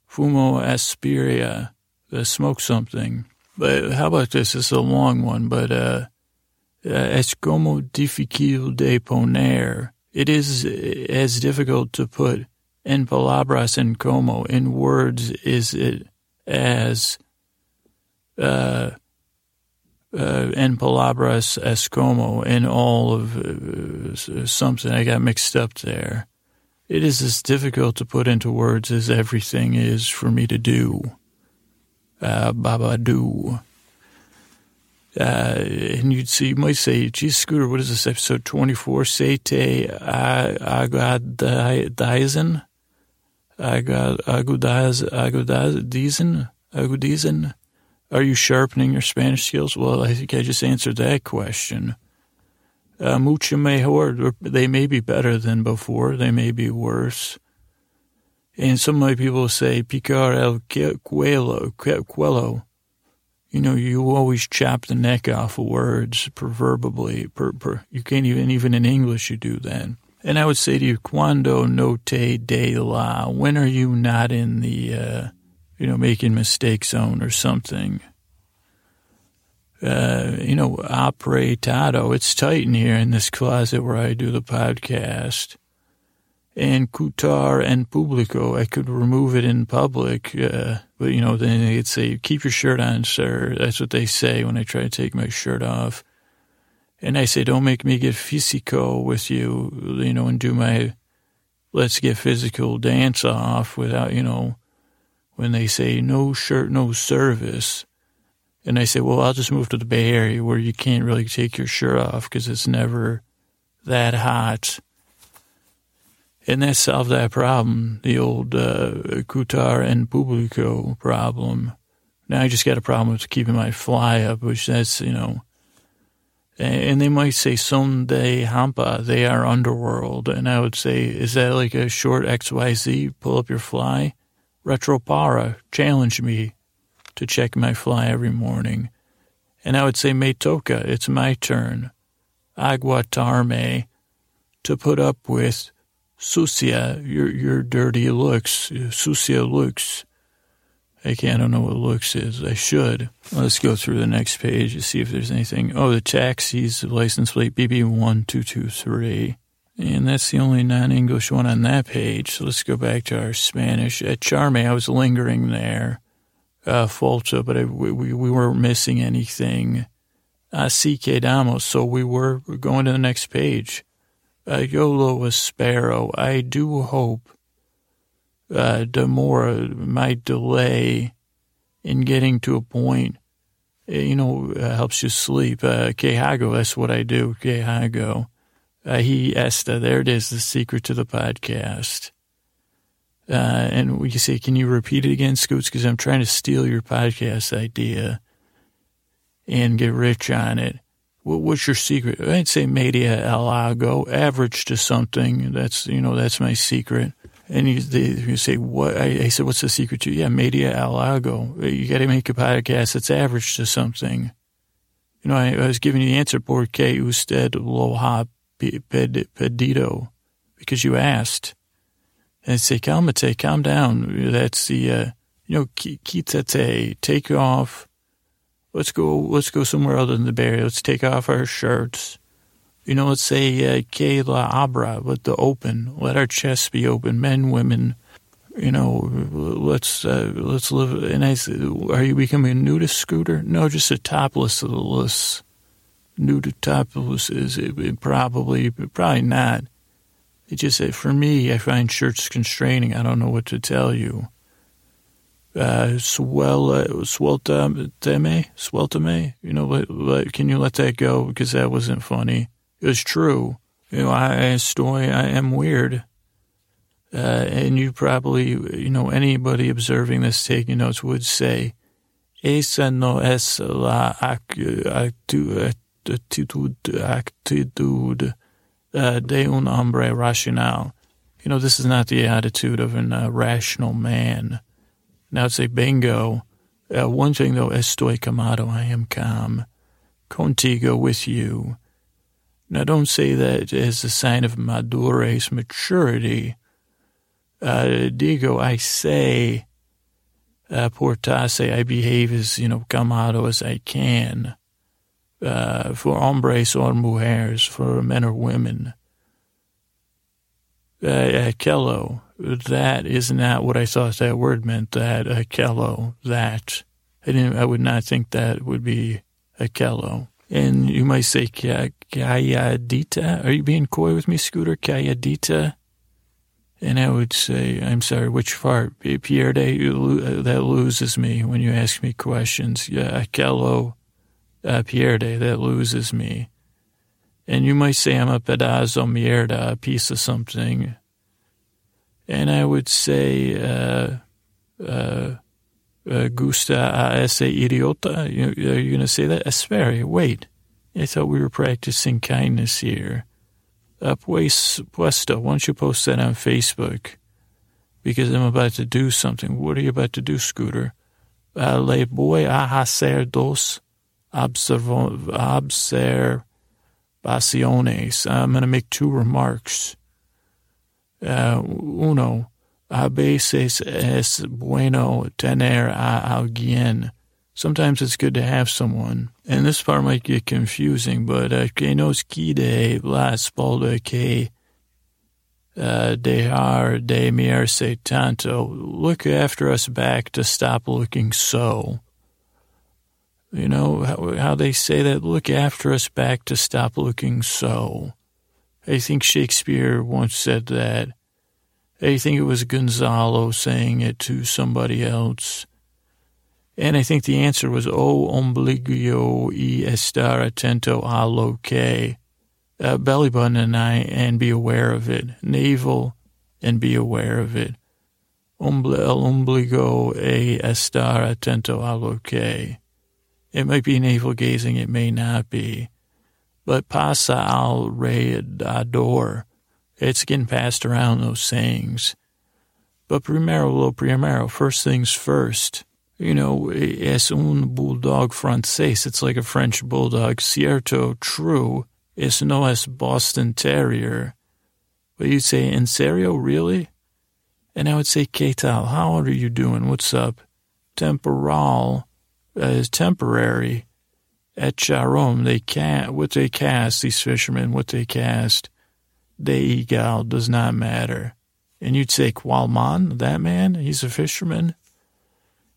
Speaker 1: fumo aspiria, uh, smoke something. But how about this? It's a long one, but uh, uh, es como difícil de poner. It is as difficult to put en palabras en como, in words, is it as uh, uh, en palabras es como, in all of uh, something. I got mixed up there. It is as difficult to put into words as everything is for me to do. Uh, Baba. Uh, and you'd see, you might say, geez, Scooter, what is this episode 24? Sete agudaizen? Agudaizen? Agudaizen? Are you sharpening your Spanish skills? Well, I think I just answered that question uh, mucho mejor. They may be better than before. They may be worse. And some of my people say picar el cuello, cuello. You know, you always chop the neck off of words, proverbially. Per, per, you can't even, even in English, you do that. And I would say to you, cuando no te de la, when are you not in the, uh, you know, making mistake zone or something? uh, you know, apretado. It's tight in here in this closet where I do the podcast. And cutar and publico, I could remove it in public. Uh, but, you know, then they'd say, keep your shirt on, sir. That's what they say when I try to take my shirt off. And I say, don't make me get physical with you, you know, and do my let's get physical dance off without, you know, when they say no shirt, no service. And I say, well, I'll just move to the Bay Area where you can't really take your shirt off because it's never that hot. And that solved that problem, the old uh, Cutar and Publico problem. Now I just got a problem with keeping my fly up, which that's, you know, and they might say Sonde Hampa, they are underworld. And I would say, is that like a short XYZ? Pull up your fly? Retropara, challenge me to check my fly every morning. And I would say, Metoka, it's my turn. Aguatarme, to put up with sucia, your, your dirty looks, sucia looks. Okay, I don't know what looks is. I should. Let's go through the next page to see if there's anything. Oh, the taxis, license plate BB1223. And that's the only non-English one on that page. So let's go back to our Spanish. At Charme, I was lingering there. Uh, falta, but I, we, we weren't missing anything. Así quedamos. So we were going to the next page. Uh, Yolo Espero. I do hope uh, Demora might delay in getting to a point, you know, uh, helps you sleep. Uh, that's what I do. Kehago. Uh, he Esta, there it is, the secret to the podcast. Uh, and we say, can you repeat it again, Scoots? Because I'm trying to steal your podcast idea and get rich on it. What's your secret? I'd say media el average to something. That's, you know, that's my secret. And you, they, you say, what? I, I, said, what's the secret to? You? Yeah, media algo. You got to make a podcast that's average to something. You know, I, I was giving you the answer, porque usted lo ha pedido, because you asked. And say, calmate, calm down. That's the, uh, you know, quítate, take off. Let's go, let's go somewhere other than the Bay Let's take off our shirts. You know, let's say, uh, que la abra, let the open, let our chests be open, men, women, you know, let's, uh, let's live. And I said, are you becoming a nudist scooter? No, just a topless nude topless is it, probably, probably not. It just, for me, I find shirts constraining. I don't know what to tell you. Uh, swell, uh, sweltame, you know, let, let, can you let that go? Because that wasn't funny. It was true. You know, I, story, I am weird. Uh, and you probably, you know, anybody observing this, taking notes would say, esa no es la actitud attitude uh, de un hombre racional. You know, this is not the attitude of an uh, rational man. Now a bingo. Uh, one thing though, estoy calmado, I am calm. Contigo with you. Now don't say that as a sign of madurez, maturity. Uh, digo, I say, uh, portase, I behave as, you know, calmado as I can uh, for hombres or mujeres, for men or women. Uh, kello, that is not what I thought that word meant. That uh, kello, that I didn't. I would not think that would be a kello. And you might say kayadita. Are you being coy with me, Scooter? Kayadita. And I would say, I'm sorry, which part? Pierre, that loses me when you ask me questions. Yeah, kello uh, pierde that loses me. And you might say I'm a pedazo mierda, a piece of something. And I would say, uh, uh, uh, gusta a ese idiota. You, are you going to say that? Espere, wait. I thought we were practicing kindness here. Uh, pues, puesto, why don't you post that on Facebook? Because I'm about to do something. What are you about to do, Scooter? Uh, le voy a hacer dos observaciones. I'm going to make two remarks. Uh, uno, a veces es bueno tener a alguien. Sometimes it's good to have someone. And this part might get confusing, but uh, que nos quede la espalda que uh, dejar de mirarse tanto. Look after us back to stop looking so. You know, how, how they say that, look after us back to stop looking so. I think Shakespeare once said that. I think it was Gonzalo saying it to somebody else. And I think the answer was, O obligo e estar atento a lo que. Uh, belly button and I, and be aware of it. Navel and be aware of it. El ombligo e estar atento a lo que. It might be navel gazing, it may not be. But pasa al reyador. It's getting passed around those sayings. But primero lo primero, first things first. You know, es un bulldog francés. It's like a French bulldog. Cierto, true. Es no es Boston Terrier. But you'd say, en serio, really? And I would say, ¿qué tal? How are you doing? What's up? Temporal is temporary at Charom. They can't, what they cast, these fishermen, what they cast de Igal does not matter. And you'd say, Qualman, that man, he's a fisherman.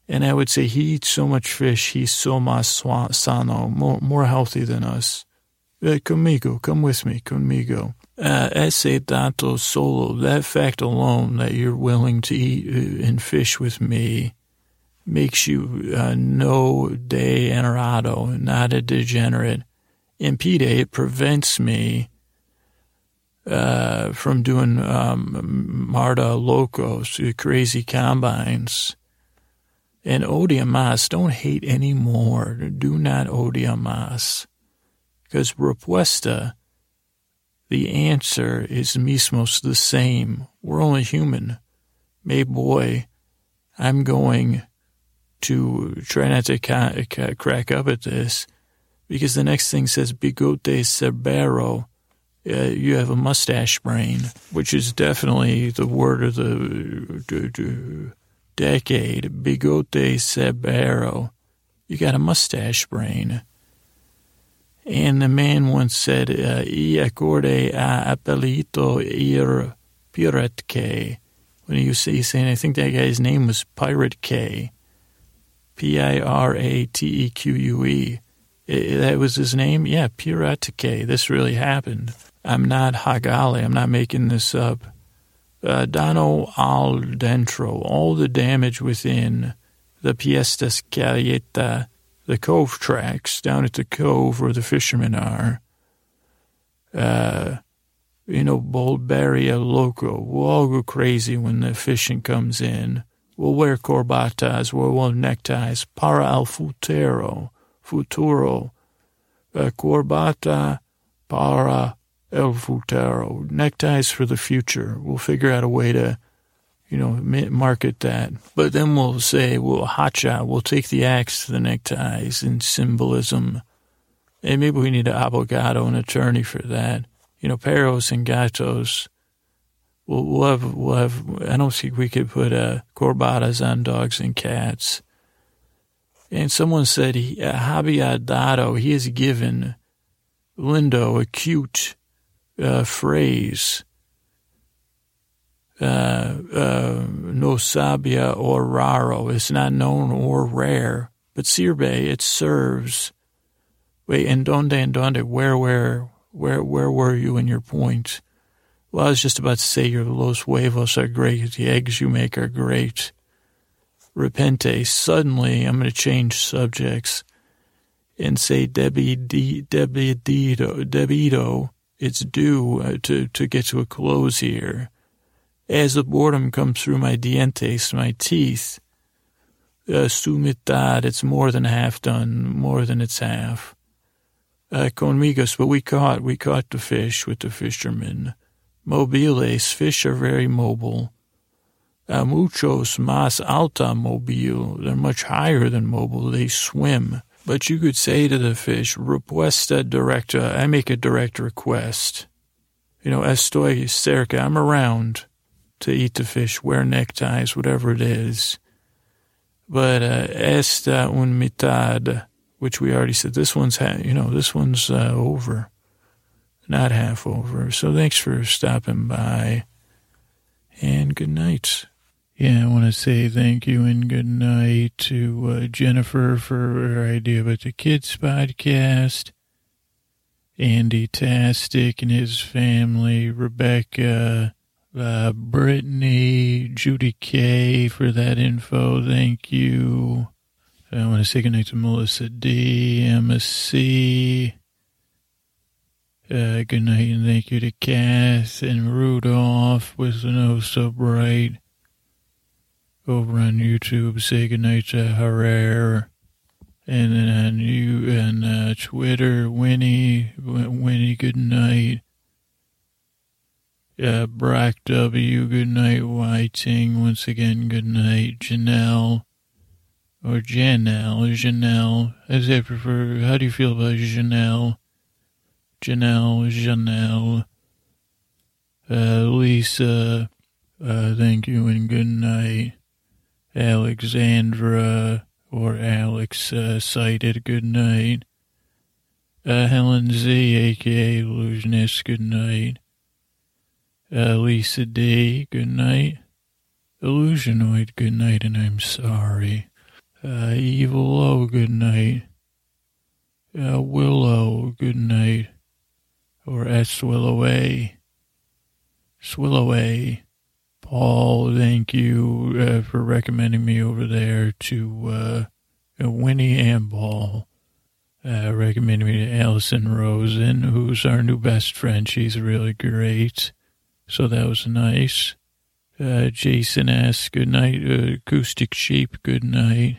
Speaker 1: And I would say, he eats so much fish, he's so más sano, more, more healthy than us. Uh, conmigo, come with me, conmigo. Uh, ese dato solo, that fact alone that you're willing to eat uh, and fish with me makes you uh, no degenerado, not a degenerate. Impede, it prevents me uh, from doing um, Marta Locos, crazy combines. And odia más, don't hate anymore. Do not odia más. Because repuesta, the answer is mismos the same. We're only human. May boy, I'm going to try not to ca- ca- crack up at this because the next thing says bigote cerbero. Uh, you have a mustache brain, which is definitely the word of the decade. Bigote cerbero. You got a mustache brain. And the man once said, uh, "I acorde a appellito ir Pirate K." When he was saying, I think that guy's name was Pirate K. P I R A T E Q U E. That was his name? Yeah, Pirate K. This really happened. I'm not Hagale. I'm not making this up. Uh, Dano al dentro, all the damage within the Piestas Caleta the cove tracks down at the cove where the fishermen are. Uh, you know, Bulgaria loco. We'll all go crazy when the fishing comes in. We'll wear corbatas, we'll wear neckties. Para el futuro, futuro. Uh, corbata para el futuro. Neckties for the future. We'll figure out a way to you know, market that. But then we'll say, well, hacha, we'll take the axe to the neckties and symbolism. And maybe we need an abogado, an attorney for that. You know, perros and gatos. We'll, we'll have, we'll have, I don't think we could put uh, corbatas on dogs and cats. And someone said, uh, Habiadado, he has given Lindo a cute uh, phrase uh, uh, no sabia or raro. It's not known or rare, but sirve, it serves. Wait, and donde and donde, where, where, where, where were you in your point? Well, I was just about to say your los huevos are great. The eggs you make are great. Repente. Suddenly, I'm going to change subjects and say debidito, debito. It's due uh, to, to get to a close here as the boredom comes through my dientes, my teeth, uh, sumitad, it's more than half done, more than it's half. Uh, conmigos, but we caught, we caught the fish with the fishermen. Mobiles, fish are very mobile. Uh, muchos más alta mobile, they're much higher than mobile, they swim. But you could say to the fish, repuesta directa, I make a direct request. You know, estoy cerca, I'm around to eat the fish, wear neckties, whatever it is. But uh, esta un mitad, which we already said, this one's, ha- you know, this one's uh, over, not half over. So thanks for stopping by, and good night. Yeah, I want to say thank you and good night to uh, Jennifer for her idea about the kids podcast. Andy Tastic and his family, Rebecca, uh, Brittany, Judy K for that info. Thank you. I want to say goodnight to Melissa D, Emma C. Uh, good night and thank you to Cass and Rudolph with the nose so bright. Over on YouTube, say good night to Herrera. And then on you and uh, Twitter, Winnie, Winnie, good night. Uh, Brock W., good night. Whiting, once again, good night. Janelle, or Janelle, Janelle, as I prefer. How do you feel about Janelle? Janelle, Janelle. Uh, Lisa, uh, thank you and good night. Alexandra, or Alex, uh, cited, good night. Uh, Helen Z, aka Illusionist, good night. Uh, Lisa D, good night. Illusionoid, good night, and I'm sorry. Uh, Evil O, good night. Uh, Willow, good night. Or S Willoway. Swilloway. Paul, thank you uh, for recommending me over there to uh, Winnie Amball. Uh, recommending me to Alison Rosen, who's our new best friend. She's really great. So that was nice. Uh, Jason S. Good night. Uh, Acoustic Sheep. Good night.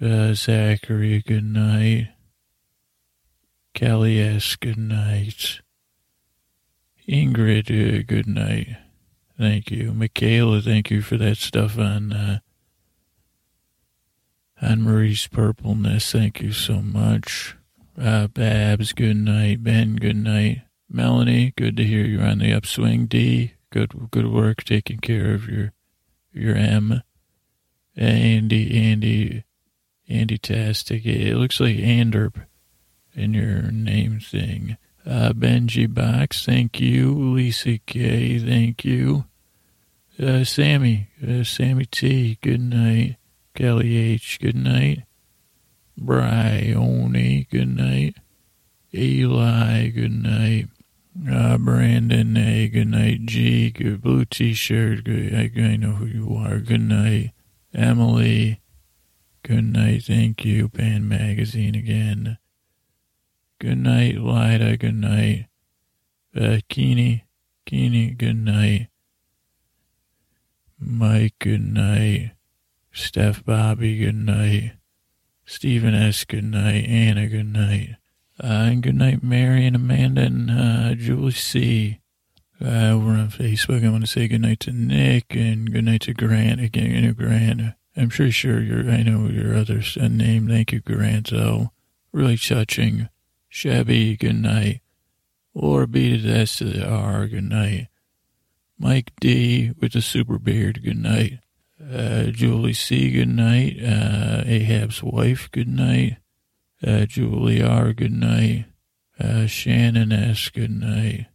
Speaker 1: Uh, Zachary. Good night. S. Good night. Ingrid. Uh, good night. Thank you. Michaela. Thank you for that stuff on uh, on Marie's purpleness. Thank you so much. Uh, Babs. Good night. Ben. Good night. Melanie. Good to hear you're on the upswing. D. Good good work taking care of your your M. Andy. Andy. Andy Tastic. It looks like Anderp in your name thing. Uh, Benji Box, thank you. Lisa K, thank you. Uh, Sammy, uh, Sammy T, good night. Kelly H, good night. Bryony, good night. Eli, good night. Uh, Brandon A, good night. G, good blue t-shirt, good, I, I know who you are, good night. Emily, good night, thank you. Pan Magazine again. Good night, Lida. Good night. Uh, Keeney. Keeney, good night. Mike, good night. Steph Bobby, good night. Stephen S., good night. Anna, good night. Uh, and good night, Mary and Amanda and uh, Julie C. Uh, over on Facebook, I want to say good night to Nick and good night to Grant. Again, you know, Grant. I'm pretty sure your I know your other name. Thank you, Grant. So really touching. Shabby, good night. Laura B the S to the R, good night. Mike D with the super beard, good night. Uh, Julie C, good night. Uh, Ahab's wife, good night. Uh, Julie R, good night. Uh, Shannon S, good night.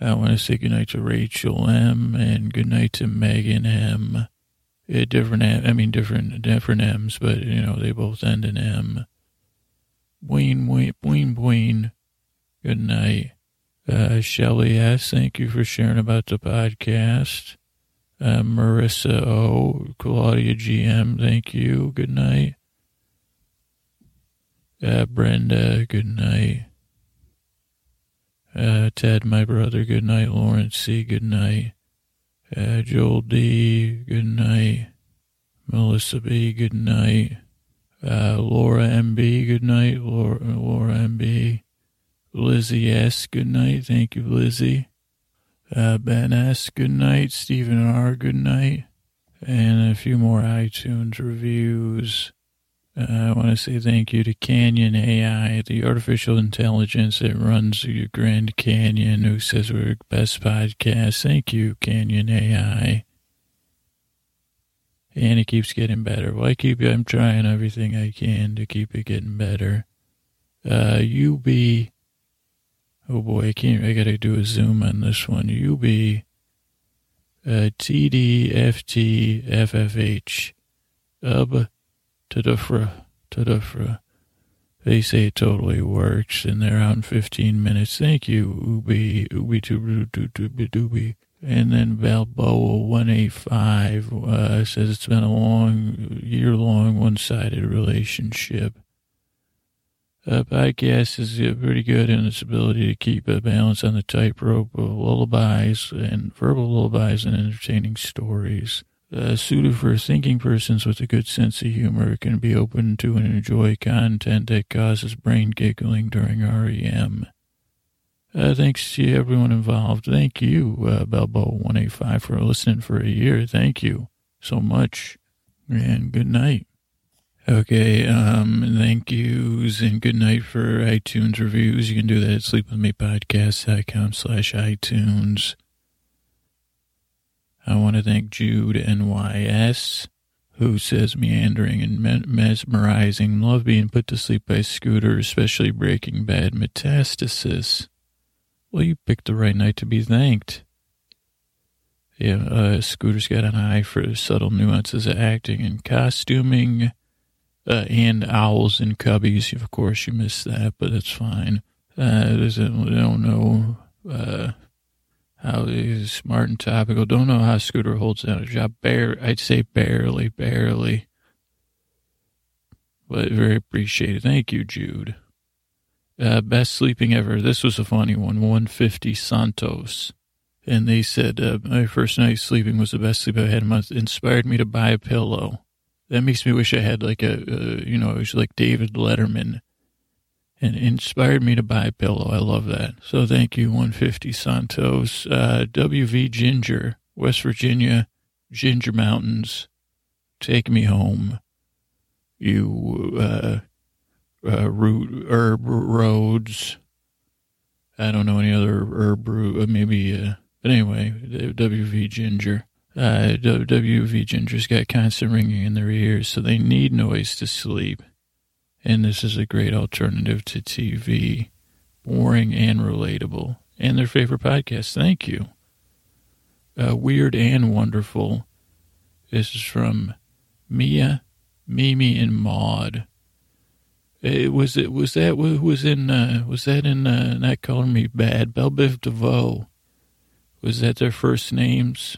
Speaker 1: I want to say good night to Rachel M and good night to Megan M. Yeah, different, I mean, different, different M's, but you know, they both end in M. Ween, ween, ween. Good night. Uh, Shelly S., thank you for sharing about the podcast. Uh, Marissa O., Claudia GM, thank you. Good night. Uh, Brenda, good night. Uh, Ted, my brother, good night. Lawrence C., good night. Uh, Joel D., good night. Melissa B., good night. Uh, Laura MB, good night. Laura, Laura MB. Lizzie S, good night. Thank you, Lizzie. Uh, ben S, good night. Stephen R, good night. And a few more iTunes reviews. Uh, I want to say thank you to Canyon AI, the artificial intelligence that runs the Grand Canyon, who says we're the best podcast. Thank you, Canyon AI and it keeps getting better. Well, I keep, I'm trying everything I can to keep it getting better. Uh, UB, oh boy, I can't, I gotta do a zoom on this one. UB, uh, TDFTFFH, UB, Tadufra, Tadufra. They say it totally works, and they're out in 15 minutes. Thank you, Ubi, Ubi, Tubi, Tubi, Tubi. And then Balboa 185 uh, says it's been a long, year long, one sided relationship. Uh, podcast is uh, pretty good in its ability to keep a balance on the tightrope of lullabies and verbal lullabies and entertaining stories. Uh, suited for thinking persons with a good sense of humor, can be open to and enjoy content that causes brain giggling during REM. Uh, thanks to everyone involved. Thank you, uh, Balbo185, for listening for a year. Thank you so much. And good night. Okay, um, thank yous and good night for iTunes reviews. You can do that at sleepwithmepodcast.com slash iTunes. I want to thank Jude NYS, who says meandering and mesmerizing. Love being put to sleep by Scooter, especially Breaking Bad Metastasis. Well, you picked the right night to be thanked. Yeah, uh, Scooter's got an eye for subtle nuances of acting and costuming, uh, and owls and cubbies. Of course, you missed that, but that's fine. Uh, don't know, uh, how he's smart and topical. Don't know how Scooter holds down a job. Bare, I'd say barely, barely. But very appreciated. Thank you, Jude. Uh, best sleeping ever. This was a funny one. 150 Santos. And they said, uh, my first night sleeping was the best sleep I had in a month. Inspired me to buy a pillow. That makes me wish I had like a, uh, you know, it was like David Letterman. And inspired me to buy a pillow. I love that. So thank you, 150 Santos. Uh, WV Ginger, West Virginia, Ginger Mountains. Take me home. You, uh, root herb roads. I don't know any other herb root, maybe, uh, but anyway, WV Ginger. Uh, WV Ginger's got constant ringing in their ears, so they need noise to sleep. And this is a great alternative to TV, boring and relatable, and their favorite podcast. Thank you. Uh, weird and wonderful. This is from Mia, Mimi, and Maud. It was it was that was in uh, was that in uh, not calling me bad Bell Biv DeVoe was that their first names?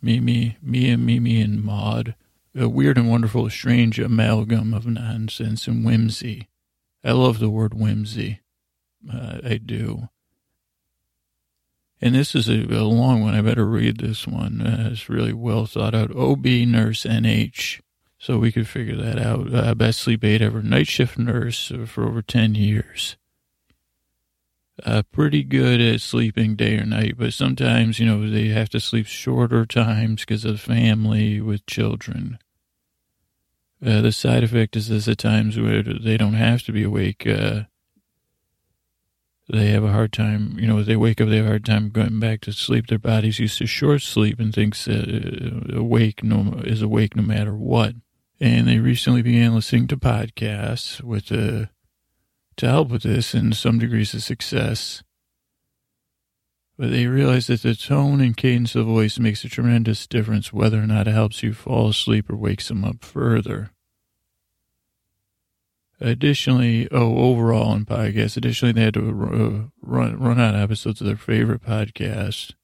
Speaker 1: Mimi, Mia, Mimi, and Maud. A weird and wonderful, strange amalgam of nonsense and whimsy. I love the word whimsy. Uh, I do. And this is a, a, long one. I better read this one. Uh, it's really well thought out. OB nurse NH. So we could figure that out. Uh, best sleep aid ever. Night shift nurse for over 10 years uh, pretty good at sleeping day or night, but sometimes, you know, they have to sleep shorter times because of family with children. Uh, the side effect is there's at times where they don't have to be awake. Uh, they have a hard time, you know, they wake up, they have a hard time going back to sleep. Their body's used to short sleep and thinks uh, awake no, is awake no matter what. And they recently began listening to podcasts with a uh, to help with this and some degrees of success. But they realize that the tone and cadence of voice makes a tremendous difference whether or not it helps you fall asleep or wakes them up further. Additionally, oh, overall in podcasts, additionally, they had to uh, run, run out episodes of their favorite podcast.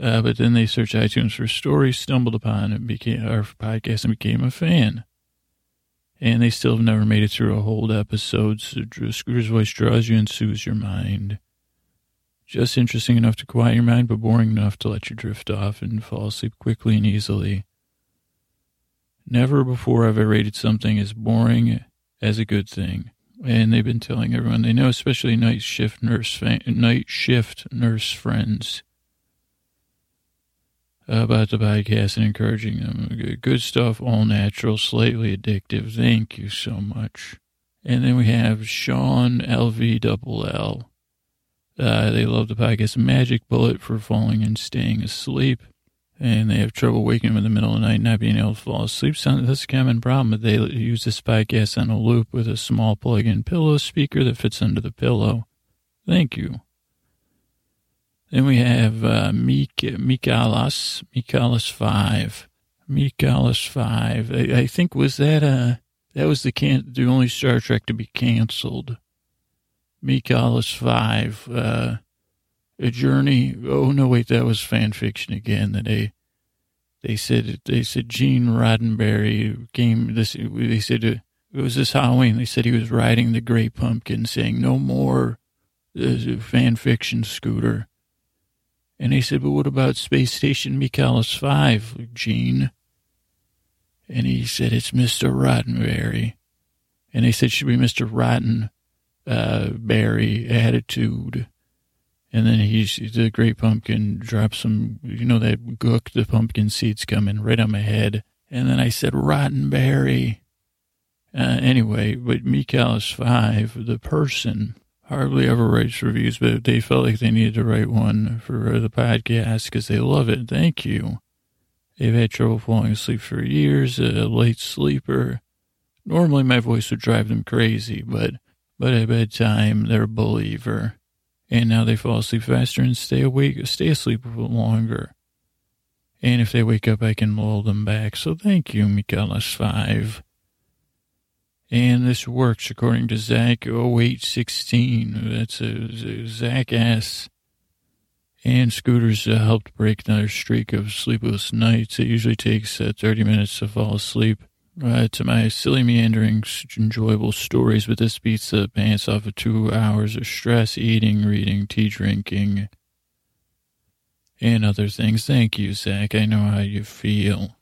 Speaker 1: Uh, but then they searched iTunes for stories, stumbled upon it, became our podcast, and became a fan and they still have never made it through a whole episode. So Scooter's voice draws you and soothes your mind. Just interesting enough to quiet your mind, but boring enough to let you drift off and fall asleep quickly and easily. Never before have I rated something as boring as a good thing. And they've been telling everyone they know, especially night shift nurse, night shift nurse friends about the podcast and encouraging them. Good stuff, all natural, slightly addictive. Thank you so much. And then we have Sean LV double L. Uh, they love the podcast Magic Bullet for falling and staying asleep. And they have trouble waking up in the middle of the night, not being able to fall asleep. So that's a common problem. They use this podcast on a loop with a small plug-in pillow speaker that fits under the pillow. Thank you. Then we have uh, Mik- Mikalas, Mikalas 5. Mikalas 5. I, I, think was that uh that was the can the only Star Trek to be canceled. Mikalas 5. Uh, a journey. Oh no, wait, that was fan fiction again. That they they said they said Gene Roddenberry came. This they said uh, it was this Halloween. They said he was riding the Great Pumpkin, saying no more uh, fan fiction scooter. And he said, but what about Space Station Michaelis 5, Gene? And he said, it's Mr. Roddenberry. And they said, should be Mr. Rotten uh, Berry Attitude. And then he's the great pumpkin drops some, you know, that gook, the pumpkin seeds coming right on my head. And then I said, Roddenberry. Uh, anyway, but Michaelis 5, the person, hardly ever writes reviews, but they felt like they needed to write one for the podcast because they love it. Thank you. They've had trouble falling asleep for years, a late sleeper. Normally my voice would drive them crazy, but but at bedtime they're a believer. And now they fall asleep faster and stay awake, stay asleep longer. And if they wake up, I can lull them back. So thank you, Michaelis5. And this works according to Zach 0816. That's a, Zach S. And scooters uh, helped break another streak of sleepless nights. It usually takes uh, 30 minutes to fall asleep. Uh, to my silly, meandering, enjoyable stories, but this beats the pants off of two hours of stress, eating, reading, tea drinking, and other things. Thank you, Zach. I know how you feel.